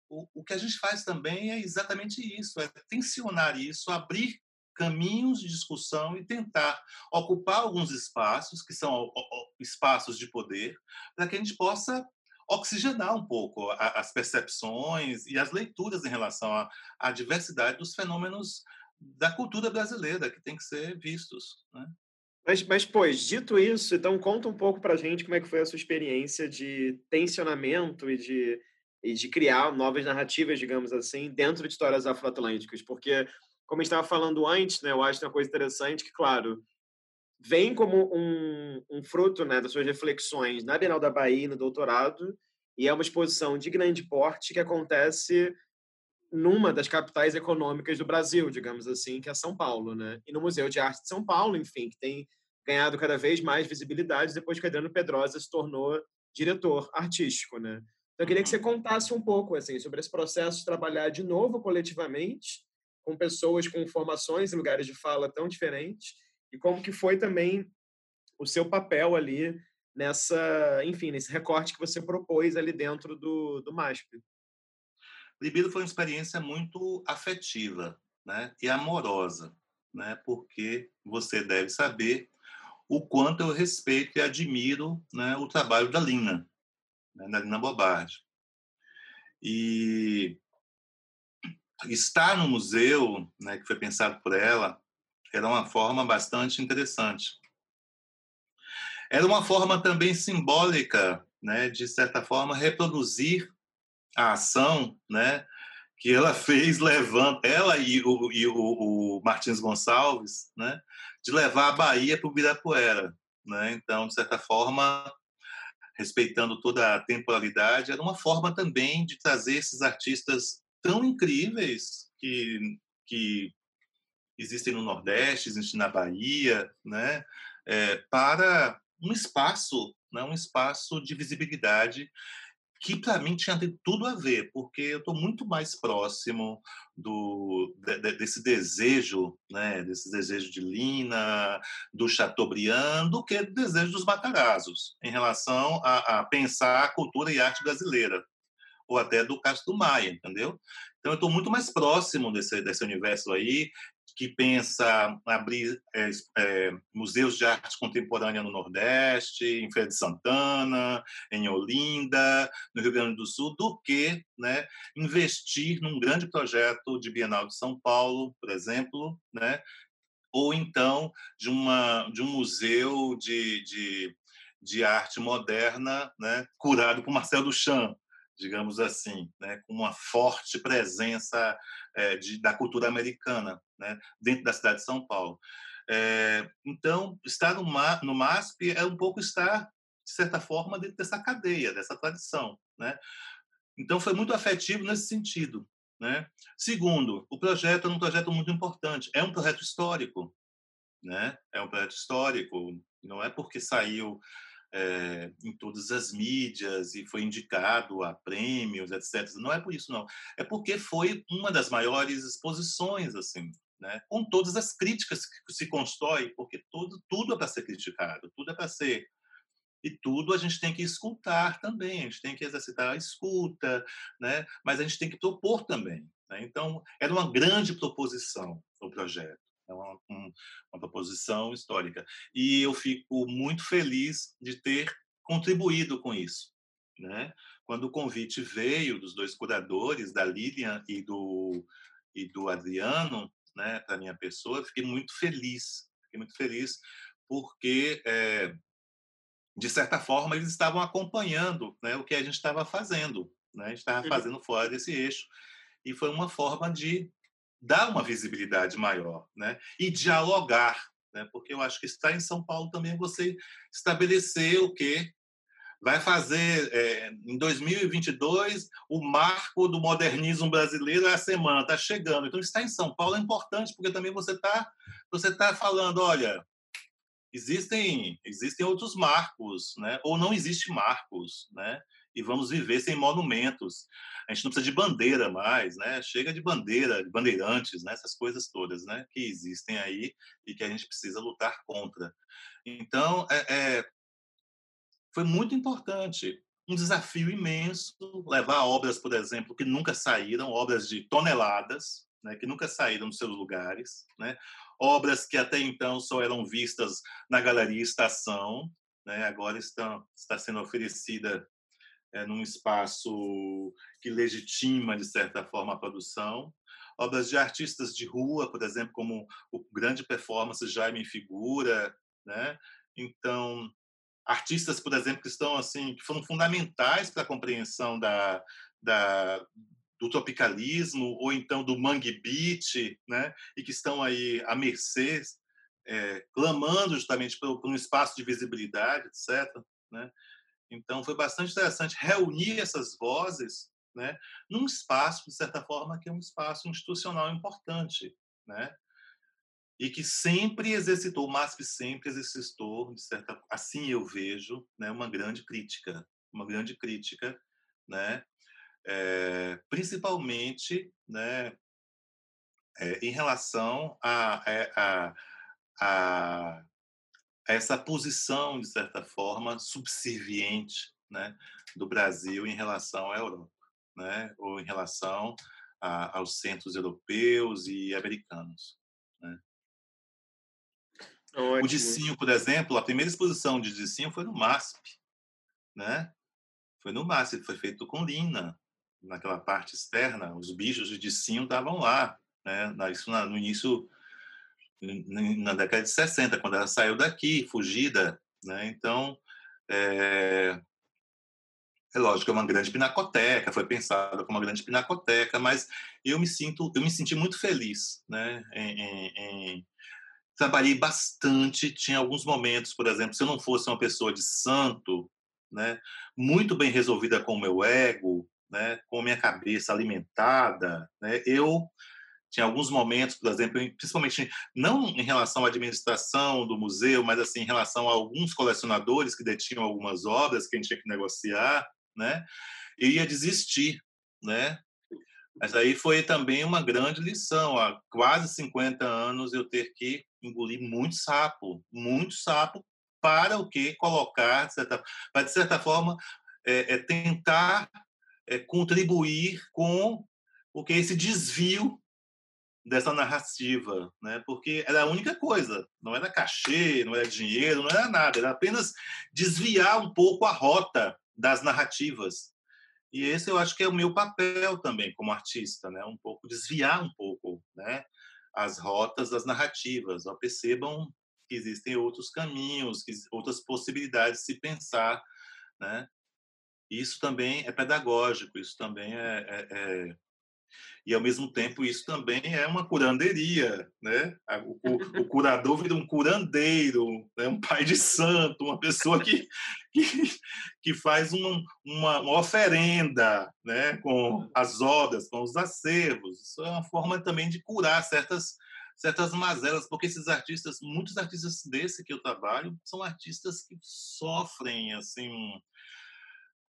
o, o que a gente faz também é exatamente isso, é tensionar isso, abrir caminhos de discussão e tentar ocupar alguns espaços, que são espaços de poder, para que a gente possa oxigenar um pouco as percepções e as leituras em relação à diversidade dos fenômenos da cultura brasileira que tem que ser vistos. Né?
Mas, mas, pois, dito isso, então conta um pouco para a gente como é que foi a sua experiência de tensionamento e de, e de criar novas narrativas, digamos assim, dentro de histórias afroatlânticas, porque como a gente estava falando antes, né, eu acho que é uma coisa interessante que, claro, vem como um, um fruto né, das suas reflexões na Bienal da Bahia, no doutorado, e é uma exposição de grande porte que acontece numa das capitais econômicas do Brasil, digamos assim, que é São Paulo, né? E no Museu de Arte de São Paulo, enfim, que tem ganhado cada vez mais visibilidade depois que Adriano Pedrosa se tornou diretor artístico, né? Então, eu queria que você contasse um pouco assim sobre esse processo de trabalhar de novo coletivamente com pessoas com formações e lugares de fala tão diferentes e como que foi também o seu papel ali nessa, enfim, nesse recorte que você propôs ali dentro do, do MASP.
Libido foi uma experiência muito afetiva né, e amorosa, né, porque você deve saber o quanto eu respeito e admiro né, o trabalho da Lina, né, da Lina Bobardi. E estar no museu, né, que foi pensado por ela, era uma forma bastante interessante. Era uma forma também simbólica, né, de certa forma, reproduzir a ação, né, que ela fez levando ela e o, e o, o Martins Gonçalves, né, de levar a Bahia para o Birapuera, né? Então, de certa forma, respeitando toda a temporalidade, era uma forma também de trazer esses artistas tão incríveis que que existem no Nordeste, existem na Bahia, né, é, para um espaço, né, um espaço de visibilidade que para mim tinha tudo a ver, porque eu estou muito mais próximo do de, desse desejo, né, desse desejo de Lina, do Chateaubriand, do que do desejo dos Matarazos, em relação a, a pensar a cultura e arte brasileira, ou até do Castro Maia, entendeu? Então eu estou muito mais próximo desse, desse universo aí, que pensa abrir é, é, museus de arte contemporânea no Nordeste, em Feira de Santana, em Olinda, no Rio Grande do Sul, do que né, investir num grande projeto de Bienal de São Paulo, por exemplo, né, ou então de, uma, de um museu de, de, de arte moderna né, curado por Marcel Duchamp, digamos assim, né, com uma forte presença é, de, da cultura americana né, dentro da cidade de São Paulo. É, então, estar no, no MASP é um pouco estar, de certa forma, dentro dessa cadeia, dessa tradição. Né? Então, foi muito afetivo nesse sentido. Né? Segundo, o projeto é um projeto muito importante, é um projeto histórico. Né? É um projeto histórico, não é porque saiu é, em todas as mídias e foi indicado a prêmios, etc. Não é por isso, não. É porque foi uma das maiores exposições, assim, né? com todas as críticas que se constrói, porque tudo, tudo é para ser criticado, tudo é para ser. E tudo a gente tem que escutar também, a gente tem que exercitar a escuta, né? mas a gente tem que propor também. Né? Então, era uma grande proposição o projeto. É uma, um, uma proposição histórica. E eu fico muito feliz de ter contribuído com isso. Né? Quando o convite veio dos dois curadores, da Lilian e do, e do Adriano, né, para minha pessoa, fiquei muito feliz. Fiquei muito feliz porque, é, de certa forma, eles estavam acompanhando né, o que a gente estava fazendo. Né? A gente estava uhum. fazendo fora desse eixo. E foi uma forma de dar uma visibilidade maior, né? E dialogar, né? Porque eu acho que estar em São Paulo também é você estabelecer o que vai fazer é, em 2022 o marco do modernismo brasileiro é a semana está chegando. Então estar em São Paulo é importante porque também você está você tá falando, olha, existem existem outros marcos, né? Ou não existe marcos, né? E vamos viver sem monumentos a gente não precisa de bandeira mais, né? Chega de bandeira, de bandeirantes, né? essas coisas todas, né? Que existem aí e que a gente precisa lutar contra. Então, é, é, foi muito importante, um desafio imenso levar obras, por exemplo, que nunca saíram, obras de toneladas, né? Que nunca saíram dos seus lugares, né? Obras que até então só eram vistas na galeria Estação, né? Agora estão está sendo oferecida é, num espaço que legitima, de certa forma, a produção. Obras de artistas de rua, por exemplo, como o grande performance Jaime Figura, né? Então, artistas, por exemplo, que estão assim, que foram fundamentais para a compreensão da, da, do tropicalismo ou então do mangue beat, né? E que estão aí à mercê, é, clamando justamente por, por um espaço de visibilidade, etc. Né? Então, foi bastante interessante reunir essas vozes né, num espaço, de certa forma, que é um espaço institucional importante, né? E que sempre exercitou, o MASP sempre exercitou, certa, assim eu vejo, né, uma grande crítica, uma grande crítica, né, é, principalmente, né, é, em relação a, a, a, a essa posição, de certa forma, subserviente né, do Brasil em relação à Europa, né, ou em relação aos centros europeus e americanos. Né. O Dicinho, por exemplo, a primeira exposição de Dicinho foi no MASP, né? Foi no MASP, foi feito com lina, naquela parte externa. Os bichos de Dicinho estavam lá, né? Isso no início na década de 60, quando ela saiu daqui, fugida, né? Então, é, é lógico, é uma grande pinacoteca, foi pensada como uma grande pinacoteca, mas eu me sinto, eu me senti muito feliz, né? Em, em, em... Trabalhei bastante, tinha alguns momentos, por exemplo, se eu não fosse uma pessoa de santo, né? Muito bem resolvida com o meu ego, né? Com a minha cabeça alimentada, né? Eu tinha alguns momentos, por exemplo, principalmente não em relação à administração do museu, mas assim em relação a alguns colecionadores que detinham algumas obras que a gente tinha que negociar, né? Eu ia desistir, né? Mas aí foi também uma grande lição. Há quase 50 anos eu ter que engolir muito sapo, muito sapo para o que colocar, de certa, para de certa forma é, é tentar é, contribuir com o que esse desvio dessa narrativa, né? Porque era a única coisa, não era cachê, não era dinheiro, não era nada, era apenas desviar um pouco a rota das narrativas. E esse eu acho que é o meu papel também como artista, né? Um pouco desviar um pouco, né? As rotas das narrativas. Ó, percebam que existem outros caminhos, que outras possibilidades de se pensar, né? Isso também é pedagógico, isso também é, é, é e ao mesmo tempo isso também é uma curanderia, né? O, o, o curador vira um curandeiro, né? um pai de santo, uma pessoa que, que, que faz um, uma, uma, oferenda, né? Com as obras, com os acervos. Isso é uma forma também de curar certas certas mazelas, porque esses artistas, muitos artistas desse que eu trabalho, são artistas que sofrem assim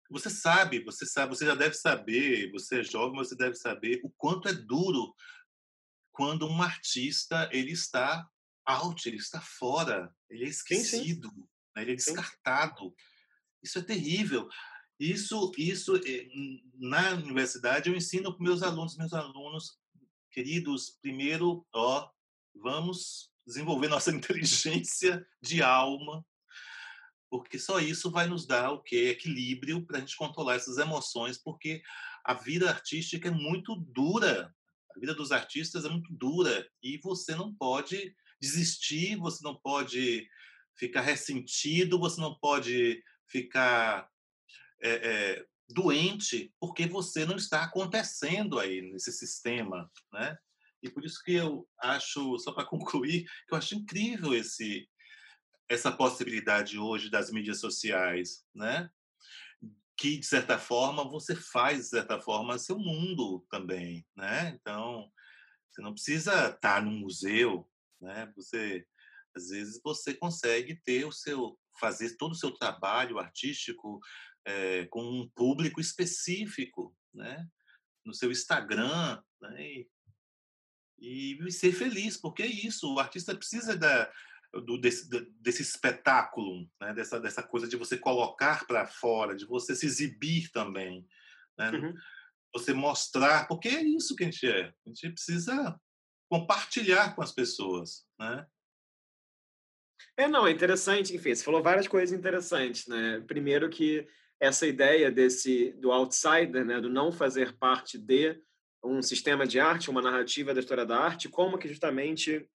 você sabe, você sabe, você já deve saber, você é jovem, você deve saber o quanto é duro quando um artista ele está out, ele está fora, ele é esquecido, sim, sim. Né? ele é descartado. Isso é terrível. Isso, isso eh, na universidade eu ensino para meus alunos, meus alunos queridos, primeiro, ó, vamos desenvolver nossa inteligência de alma, porque só isso vai nos dar o que equilíbrio para a gente controlar essas emoções, porque a vida artística é muito dura, a vida dos artistas é muito dura e você não pode desistir, você não pode ficar ressentido, você não pode ficar é, é, doente porque você não está acontecendo aí nesse sistema, né? E por isso que eu acho, só para concluir, que eu acho incrível esse essa possibilidade hoje das mídias sociais, né? Que de certa forma você faz de certa forma seu mundo também, né? Então você não precisa estar no museu, né? Você às vezes você consegue ter o seu fazer todo o seu trabalho artístico é, com um público específico, né? No seu Instagram, né? E, e ser feliz, porque é isso. O artista precisa da do, desse, desse espetáculo, né? dessa, dessa coisa de você colocar para fora, de você se exibir também. Né? Uhum. Você mostrar, porque é isso que a gente é. A gente precisa compartilhar com as pessoas. Né?
É, não, é interessante. Enfim, você falou várias coisas interessantes. Né? Primeiro que essa ideia desse do outsider, né, do não fazer parte de um sistema de arte, uma narrativa da história da arte, como que justamente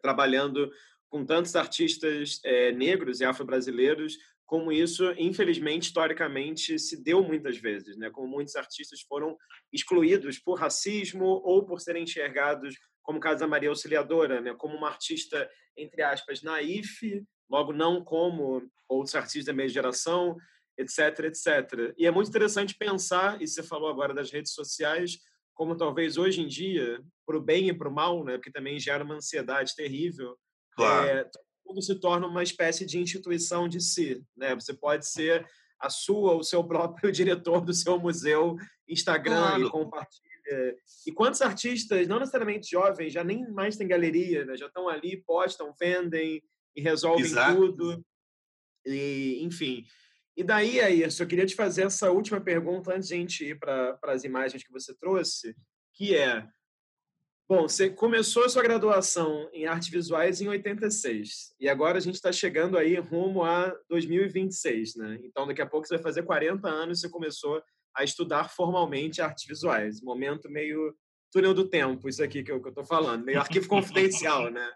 trabalhando com tantos artistas é, negros e afro-brasileiros, como isso, infelizmente, historicamente, se deu muitas vezes, né? Como muitos artistas foram excluídos por racismo ou por serem enxergados, como o caso da Maria Auxiliadora, né? Como uma artista, entre aspas, naif, logo não como outros artistas da mesma geração, etc, etc. E é muito interessante pensar, e você falou agora das redes sociais, como talvez hoje em dia, para o bem e para o mal, né? Porque também gera uma ansiedade terrível, Claro. É, tudo se torna uma espécie de instituição de si. Né? Você pode ser a sua, o seu próprio diretor do seu museu, Instagram claro. e compartilha. E quantos artistas, não necessariamente jovens, já nem mais tem galeria, né? já estão ali, postam, vendem, e resolvem Exato. tudo. E, enfim. E daí, aí, eu queria te fazer essa última pergunta antes de a gente ir para as imagens que você trouxe, que é Bom, você começou a sua graduação em artes visuais em 86 e agora a gente está chegando aí rumo a 2026, né? Então daqui a pouco você vai fazer 40 anos e você começou a estudar formalmente artes visuais. Momento meio túnel do tempo, isso aqui que eu estou falando, meio arquivo confidencial, né?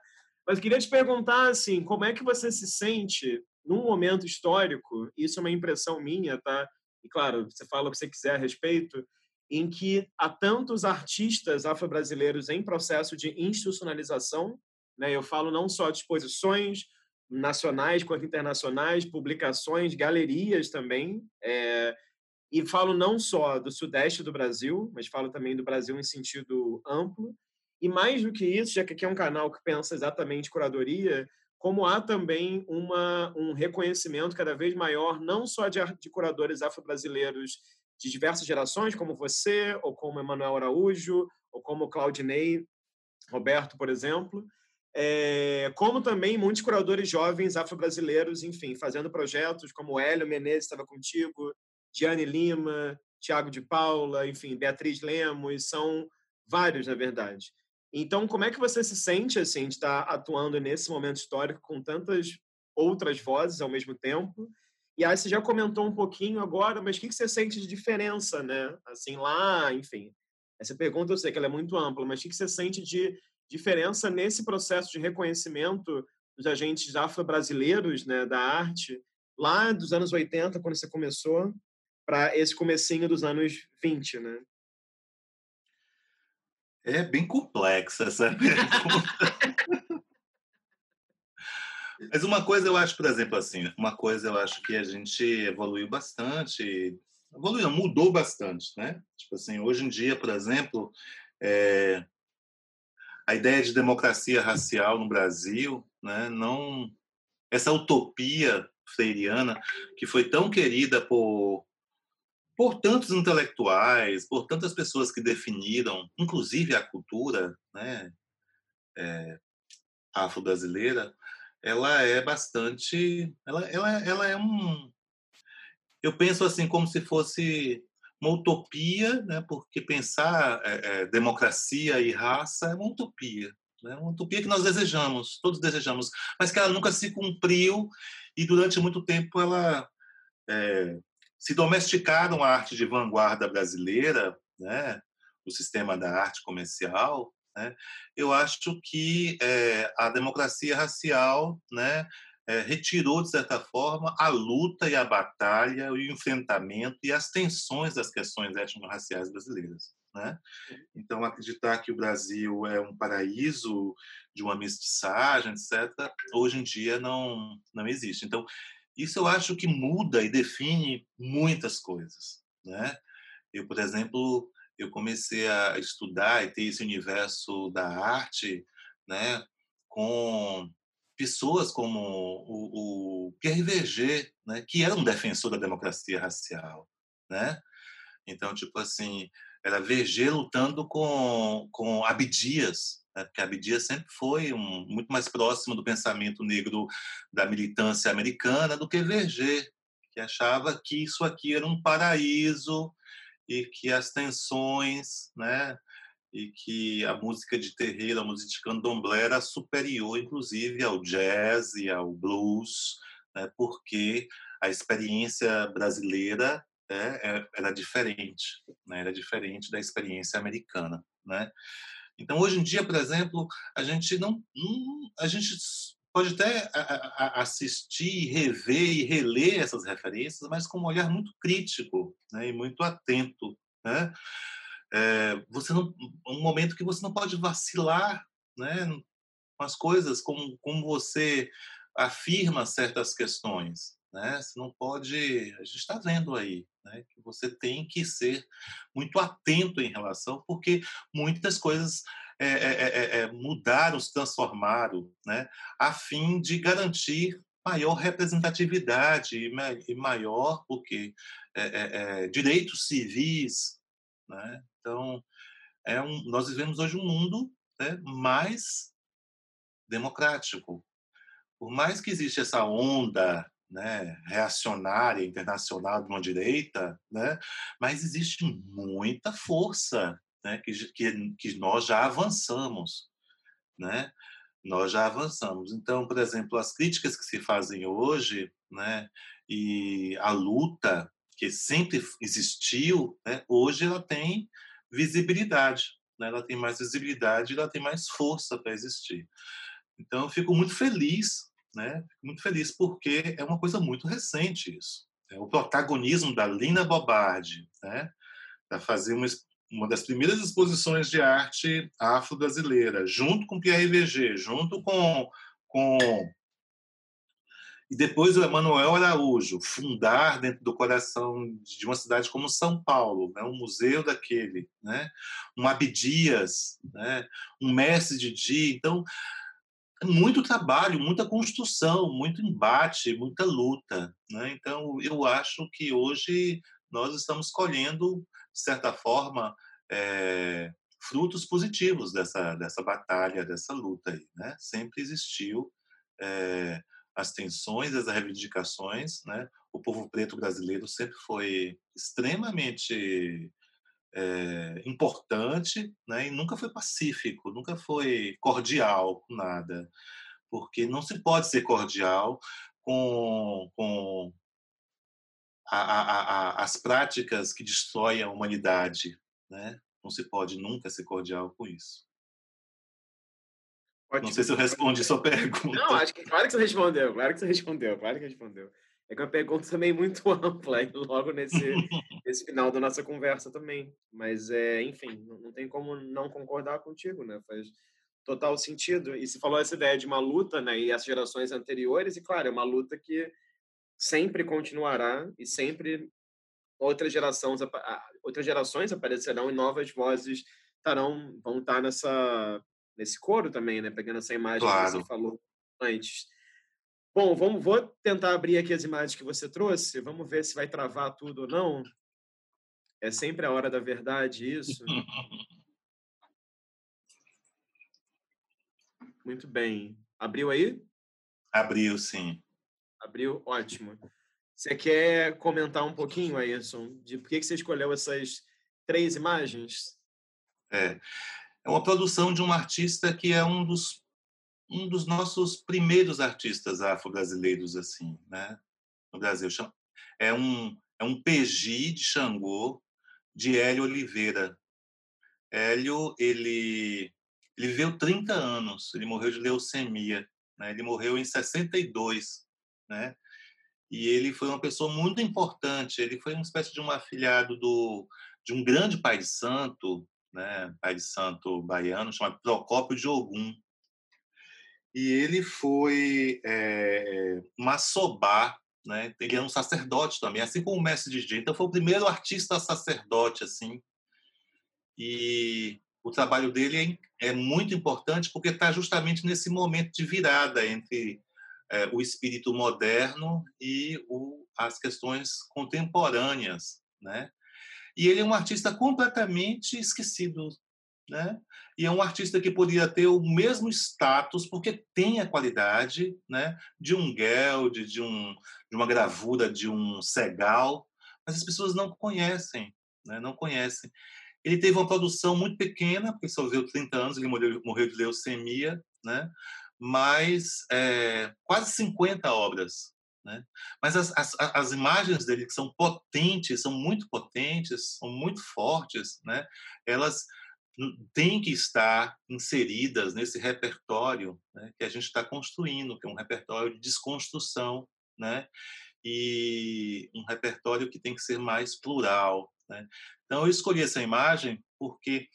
Mas queria te perguntar assim, como é que você se sente num momento histórico? Isso é uma impressão minha, tá? E claro, você fala o que você quiser a respeito em que há tantos artistas afro-brasileiros em processo de institucionalização. Né? Eu falo não só de exposições nacionais quanto internacionais, publicações, galerias também. É, e falo não só do sudeste do Brasil, mas falo também do Brasil em sentido amplo. E mais do que isso, já que aqui é um canal que pensa exatamente curadoria, como há também uma, um reconhecimento cada vez maior, não só de, de curadores afro-brasileiros de diversas gerações, como você, ou como Emanuel Araújo, ou como Claudinei Roberto, por exemplo, é, como também muitos curadores jovens afro-brasileiros, enfim, fazendo projetos como Hélio Menezes estava contigo, Diane Lima, Tiago de Paula, enfim, Beatriz Lemos, são vários, na verdade. Então, como é que você se sente assim de estar atuando nesse momento histórico com tantas outras vozes ao mesmo tempo e aí você já comentou um pouquinho agora, mas o que você sente de diferença, né? Assim, lá, enfim. Essa pergunta eu sei que ela é muito ampla, mas o que você sente de diferença nesse processo de reconhecimento dos agentes afro-brasileiros né, da arte, lá dos anos 80, quando você começou, para esse comecinho dos anos 20, né?
É bem complexa essa pergunta. Mas uma coisa eu acho, por exemplo, assim, uma coisa eu acho que a gente evoluiu bastante, evoluiu, mudou bastante, né? Tipo assim, hoje em dia, por exemplo, é, a ideia de democracia racial no Brasil, né? Não essa utopia freiriana que foi tão querida por por tantos intelectuais, por tantas pessoas que definiram, inclusive a cultura, né? É, afro-brasileira, ela é bastante, ela, ela, ela é um, eu penso assim como se fosse uma utopia, né? Porque pensar é, é, democracia e raça é uma utopia, né? Uma utopia que nós desejamos, todos desejamos, mas que ela nunca se cumpriu e durante muito tempo ela é, se domesticaram a arte de vanguarda brasileira, né? O sistema da arte comercial né? Eu acho que é, a democracia racial né, é, retirou, de certa forma, a luta e a batalha, o enfrentamento e as tensões das questões étnico-raciais brasileiras. Né? Então, acreditar que o Brasil é um paraíso de uma mestiçagem, etc., hoje em dia não, não existe. Então, isso eu acho que muda e define muitas coisas. Né? Eu, por exemplo, eu comecei a estudar e ter esse universo da arte, né, com pessoas como o, o Pierre Verger, né, que era um defensor da democracia racial, né? Então, tipo assim, era Verger lutando com com Abdias, né, porque Abdias sempre foi um, muito mais próximo do pensamento negro da militância americana do que Verger, que achava que isso aqui era um paraíso e que as tensões, né, e que a música de terreiro, a música de candomblé era superior, inclusive, ao jazz e ao blues, né, porque a experiência brasileira né, era diferente, né, era diferente da experiência americana, né. Então, hoje em dia, por exemplo, a gente não a gente pode até assistir, rever e reler essas referências, mas com um olhar muito crítico né, e muito atento. Né? É, você não, um momento que você não pode vacilar né, com as coisas, como, como você afirma certas questões. Né? Você não pode. A gente está vendo aí né, que você tem que ser muito atento em relação, porque muitas coisas é é, é, é, mudaram, se transformaram, né, a fim de garantir maior representatividade e maior porque é, direitos civis, né? Então, é um, nós vivemos hoje um mundo né, mais democrático, por mais que exista essa onda né, reacionária internacional de uma direita, né, mas existe muita força né, que, que, que nós já avançamos. Né? Nós já avançamos. Então, por exemplo, as críticas que se fazem hoje né, e a luta que sempre existiu, né, hoje ela tem visibilidade. Né? Ela tem mais visibilidade, ela tem mais força para existir. Então, eu fico muito feliz né? Fico muito feliz porque é uma coisa muito recente isso. É o protagonismo da Lina Bobardi, né? Para fazer uma, uma das primeiras exposições de arte afro-brasileira, junto com Pierre VG, junto com, com e depois o Emanuel Araújo fundar dentro do coração de uma cidade como São Paulo, né, um museu daquele, né, um Abdias, né, um mestre de dia. Então, muito trabalho, muita construção, muito embate, muita luta. Né? Então, eu acho que hoje nós estamos colhendo, de certa forma, é, frutos positivos dessa, dessa batalha, dessa luta. Aí, né? Sempre existiu é, as tensões, as reivindicações. Né? O povo preto brasileiro sempre foi extremamente é, importante né? e nunca foi pacífico, nunca foi cordial com nada, porque não se pode ser cordial com, com a, a, a, as práticas que destroem a humanidade. Né? Não se pode nunca ser cordial com isso. Ótimo. Não sei se eu respondi sua pergunta.
Não, acho que claro que você respondeu, claro que você respondeu, claro que respondeu. É que é uma pergunta também muito ampla, logo nesse, nesse final da nossa conversa também. Mas, é, enfim, não, não tem como não concordar contigo, né? Faz total sentido. E se falou essa ideia de uma luta, né? E as gerações anteriores, e claro, é uma luta que sempre continuará e sempre outras gerações, outras gerações aparecerão e novas vozes estarão, vão estar nessa, nesse coro também, né? Pegando essa imagem claro. que você falou antes. Bom, vamos, vou tentar abrir aqui as imagens que você trouxe. Vamos ver se vai travar tudo ou não. É sempre a hora da verdade isso. Muito bem. Abriu aí?
Abriu, sim.
Abriu, ótimo. Você quer comentar um pouquinho, Ayrson, de por que você escolheu essas três imagens?
É. É uma produção de um artista que é um dos um dos nossos primeiros artistas afro-brasileiros assim, né? No Brasil é um é um PG de Xangô de Hélio Oliveira. Hélio ele ele viveu 30 anos, ele morreu de leucemia, né? Ele morreu em 62, né? E ele foi uma pessoa muito importante. Ele foi uma espécie de um afilhado do de um grande pai de santo, né? Pai de santo baiano chamado Procópio de Ogum e ele foi é, massobá, né? Ele é um sacerdote também, assim como o mestre de DJ. Então foi o primeiro artista sacerdote assim. E o trabalho dele é, é muito importante porque está justamente nesse momento de virada entre é, o espírito moderno e o, as questões contemporâneas, né? E ele é um artista completamente esquecido né? E é um artista que poderia ter o mesmo status, porque tem a qualidade né, de um Geld, de, um, de uma gravura de um Segal, mas as pessoas não conhecem, né, não conhecem. Ele teve uma produção muito pequena, porque só viveu 30 anos, ele morreu, morreu de leucemia, né? Mas é, quase 50 obras. Né? Mas as, as, as imagens dele, que são potentes, são muito potentes, são muito fortes, né? elas têm que estar inseridas nesse repertório né, que a gente está construindo, que é um repertório de desconstrução, né, e um repertório que tem que ser mais plural. Né. Então, eu escolhi essa imagem porque,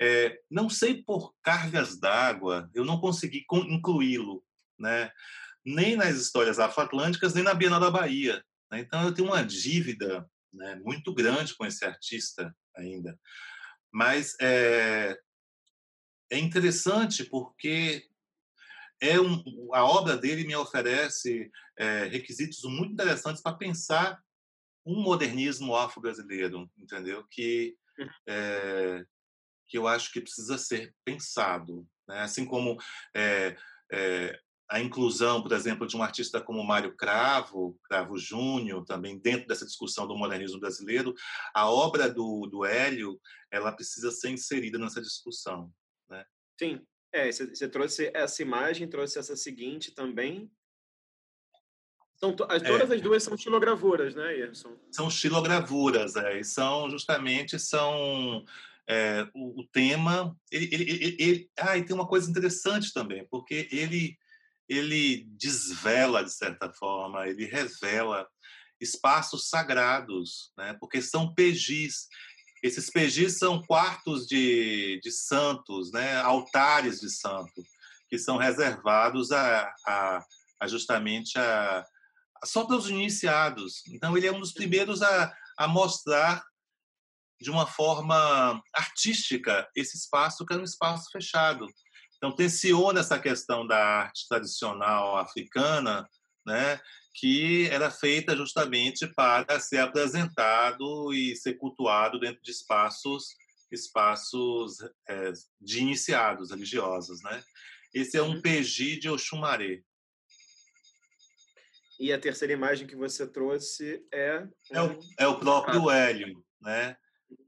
é, não sei por cargas d'água, eu não consegui incluí-lo, né, nem nas histórias afro-atlânticas, nem na Bienal da Bahia. Né. Então, eu tenho uma dívida né, muito grande com esse artista ainda. Mas é, é interessante porque é um, a obra dele me oferece é, requisitos muito interessantes para pensar um modernismo afro-brasileiro, entendeu? Que é, que eu acho que precisa ser pensado, né? assim como é, é, a inclusão, por exemplo, de um artista como Mário Cravo, Cravo Júnior, também dentro dessa discussão do modernismo brasileiro, a obra do, do Hélio ela precisa ser inserida nessa discussão. Né?
Sim, é, você trouxe essa imagem, trouxe essa seguinte também. São to as, é. todas é. as duas são estilogravuras, né, Erson?
São estilogravuras, é, e são justamente são é, o, o, tema. Ele, ele, ele, ele, ah, e tem uma coisa interessante também, porque ele ele desvela de certa forma, ele revela espaços sagrados, né? Porque são pejis. Esses pejis são quartos de, de santos, né? Altares de santo que são reservados a, a, a justamente a, a, só para os iniciados. Então ele é um dos primeiros a, a mostrar de uma forma artística esse espaço que era um espaço fechado. Então, tensiona essa questão da arte tradicional africana, né, que era feita justamente para ser apresentado e ser cultuado dentro de espaços espaços é, de iniciados religiosos, né? Esse é um uhum. peji de Oxumaré.
E a terceira imagem que você trouxe é
é o, é o próprio Hélio, né?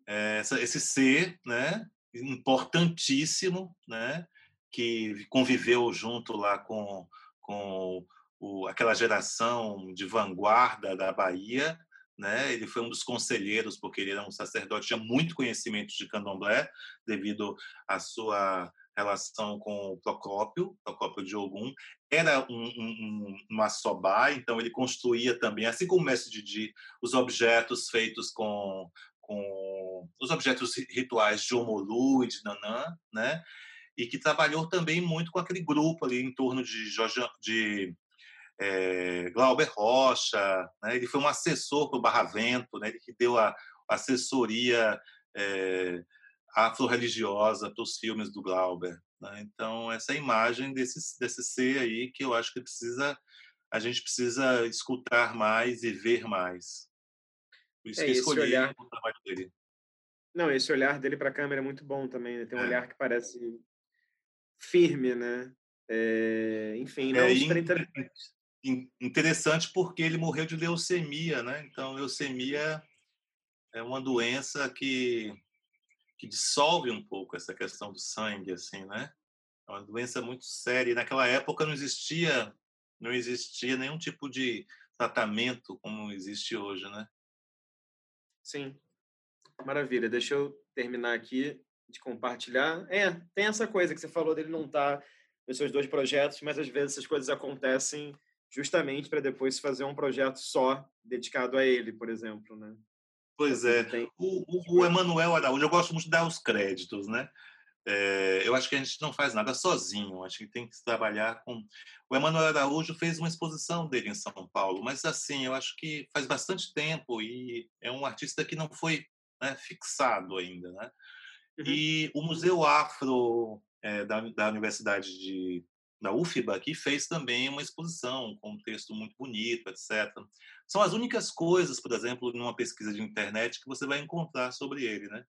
É, esse ser, né? Importantíssimo, né? que conviveu junto lá com, com o, aquela geração de vanguarda da Bahia. Né? Ele foi um dos conselheiros, porque ele era um sacerdote, tinha muito conhecimento de candomblé, devido à sua relação com o Procópio, Procópio de Ogum. Era um, um, um assobá, então ele construía também, assim como o mestre Didi, os objetos feitos com, com os objetos rituais de Omolu e de Nanã, né? e que trabalhou também muito com aquele grupo ali em torno de, Jorge, de é, Glauber Rocha, né? ele foi um assessor para o Barravento, né? ele que deu a assessoria é, afro-religiosa para os filmes do Glauber. Né? Então, essa imagem desse, desse ser aí que eu acho que precisa a gente precisa escutar mais e ver mais. Por isso é, que escolhi olhar... o trabalho dele.
Não, esse olhar dele para a câmera é muito bom também. Né? Tem um é. olhar que parece firme, né? É, enfim, não
é interessante porque ele morreu de leucemia, né? Então, leucemia é uma doença que que dissolve um pouco essa questão do sangue, assim, né? É uma doença muito séria. E naquela época não existia não existia nenhum tipo de tratamento como existe hoje, né?
Sim. Maravilha. Deixa eu terminar aqui de compartilhar. É, tem essa coisa que você falou dele não estar tá nos seus dois projetos, mas às vezes essas coisas acontecem justamente para depois fazer um projeto só dedicado a ele, por exemplo, né?
Pois é. Tem... O, o, o Emanuel Araújo, eu gosto muito de dar os créditos, né? É, eu acho que a gente não faz nada sozinho, acho que tem que trabalhar com. O Emanuel Araújo fez uma exposição dele em São Paulo, mas assim, eu acho que faz bastante tempo e é um artista que não foi né, fixado ainda, né? Uhum. E o Museu Afro é, da, da Universidade de, da UFBA aqui fez também uma exposição com um texto muito bonito, etc. São as únicas coisas, por exemplo, numa pesquisa de internet que você vai encontrar sobre ele, né?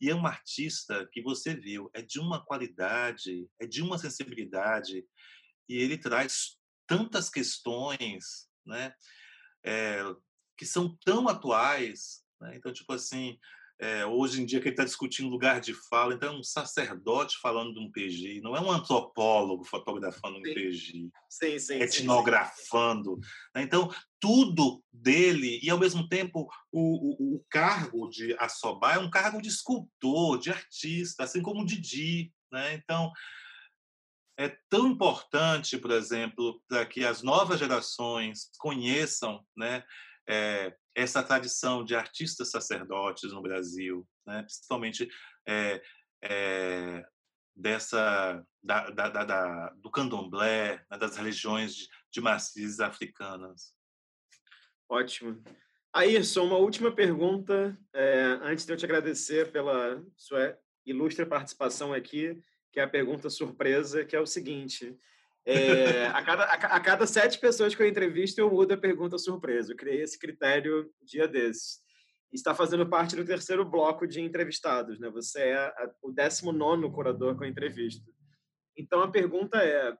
E é um artista que você viu, é de uma qualidade, é de uma sensibilidade, e ele traz tantas questões, né? É, que são tão atuais, né? Então, tipo assim, é, hoje em dia que ele está discutindo lugar de fala, então é um sacerdote falando de um PG, não é um antropólogo fotografando um sim. PG,
sim, sim,
etnografando. Né? Então, tudo dele, e ao mesmo tempo o, o, o cargo de Assobá é um cargo de escultor, de artista, assim como o Didi. Né? Então, é tão importante, por exemplo, para que as novas gerações conheçam né, é, essa tradição de artistas sacerdotes no Brasil, né? principalmente é, é, dessa da, da, da, do candomblé, né? das religiões de, de africanas.
Ótimo. Ayrson, uma última pergunta, é, antes de eu te agradecer pela sua ilustre participação aqui, que é a pergunta surpresa, que é o seguinte: é, a, cada, a, a, cada sete pessoas que eu entrevisto, eu mudo a pergunta surpresa. Eu criei esse critério dia desses. Está fazendo parte do terceiro bloco de entrevistados, né? Você é a, o 19 curador com a entrevista. Então, a pergunta é: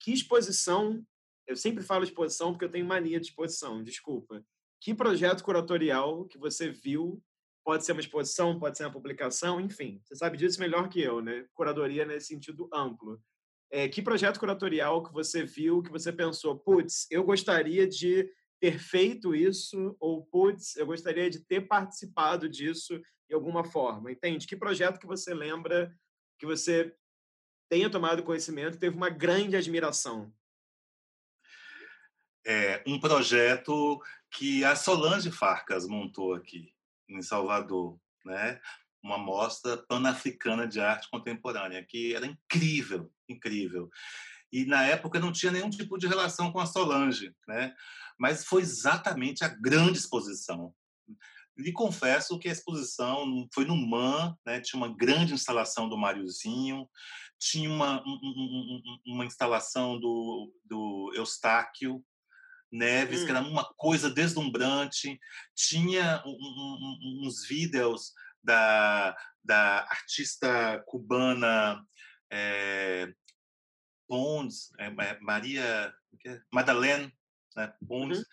que exposição, eu sempre falo exposição porque eu tenho mania de exposição, desculpa. Que projeto curatorial que você viu pode ser uma exposição, pode ser uma publicação, enfim, você sabe disso melhor que eu, né? Curadoria nesse sentido amplo. É, que projeto curatorial que você viu, que você pensou, putz, eu gostaria de ter feito isso, ou putz, eu gostaria de ter participado disso de alguma forma, entende? Que projeto que você lembra que você tenha tomado conhecimento, teve uma grande admiração?
É um projeto que a Solange Farcas montou aqui em Salvador, né? Uma mostra pan-africana de arte contemporânea que era incrível, incrível. E na época não tinha nenhum tipo de relação com a Solange, né? Mas foi exatamente a grande exposição. Lhe confesso que a exposição foi no MAN, né? tinha uma grande instalação do Mariozinho, tinha uma, um, uma instalação do, do Eustáquio, Neves, hum. que era uma coisa deslumbrante. Tinha um, um, uns vídeos da, da artista cubana é, Pons, é, Maria é? Madeleine né, Pons. Uhum.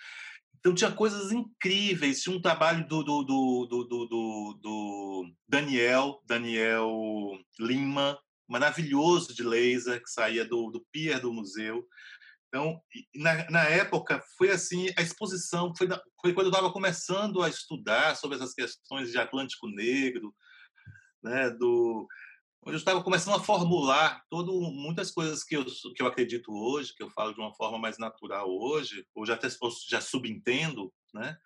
Então tinha coisas incríveis. Tinha um trabalho do, do, do, do, do, do Daniel, Daniel Lima, maravilhoso de laser, que saía do, do pier do museu. Então, na, na época, foi assim, a exposição foi, na, foi quando eu estava começando a estudar sobre essas questões de Atlântico Negro, né, do, eu estava começando a formular todo, muitas coisas que eu, que eu acredito hoje, que eu falo de uma forma mais natural hoje, ou já, até, já subentendo, né?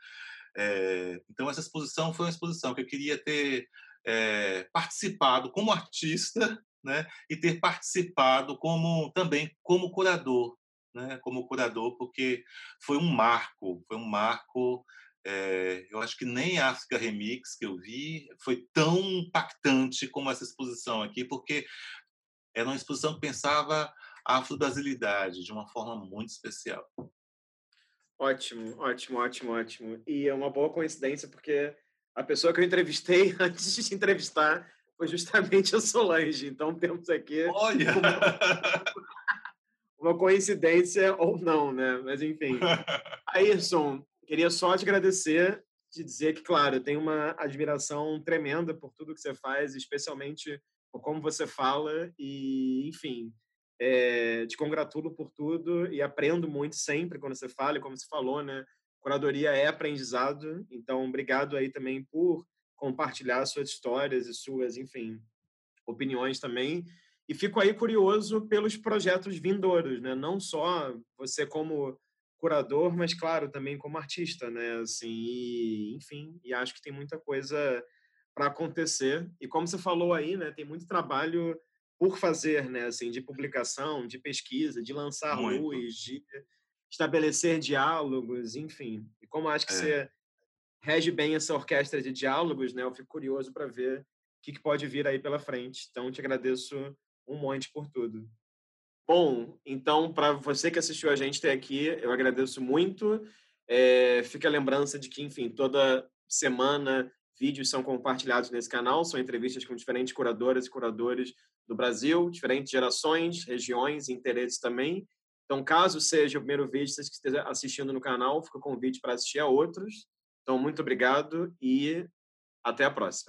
É, então, essa exposição foi uma exposição que eu queria ter é, participado como artista, né? E ter participado como também como curador, né, como curador, porque foi um marco, foi um marco. É, eu acho que nem a África Remix que eu vi foi tão impactante como essa exposição aqui, porque era uma exposição que pensava a afro-brasilidade de uma forma muito especial.
Ótimo, ótimo, ótimo, ótimo. E é uma boa coincidência, porque a pessoa que eu entrevistei antes de te entrevistar foi justamente a Solange. Então temos aqui.
Olha!
uma coincidência ou não, né? Mas enfim. Ayrson, queria só te agradecer, te dizer que, claro, eu tenho uma admiração tremenda por tudo que você faz, especialmente por como você fala e, enfim, é, te congratulo por tudo e aprendo muito sempre quando você fala e como você falou, né? Curadoria é aprendizado, então obrigado aí também por compartilhar suas histórias e suas, enfim, opiniões também. E fico aí curioso pelos projetos vindouros, né? Não só você como curador, mas claro, também como artista, né? Assim, e, enfim, e acho que tem muita coisa para acontecer. E como você falou aí, né, tem muito trabalho por fazer, né, assim, de publicação, de pesquisa, de lançar muito. luz, de estabelecer diálogos, enfim. E como acho que é. você rege bem essa orquestra de diálogos, né? Eu fico curioso para ver o que, que pode vir aí pela frente. Então, te agradeço um monte por tudo. Bom, então, para você que assistiu a gente até aqui, eu agradeço muito. É, fica a lembrança de que, enfim, toda semana vídeos são compartilhados nesse canal, são entrevistas com diferentes curadoras e curadores do Brasil, diferentes gerações, regiões interesses também. Então, caso seja o primeiro vídeo que esteja assistindo no canal, fica o convite para assistir a outros. Então, muito obrigado e até a próxima.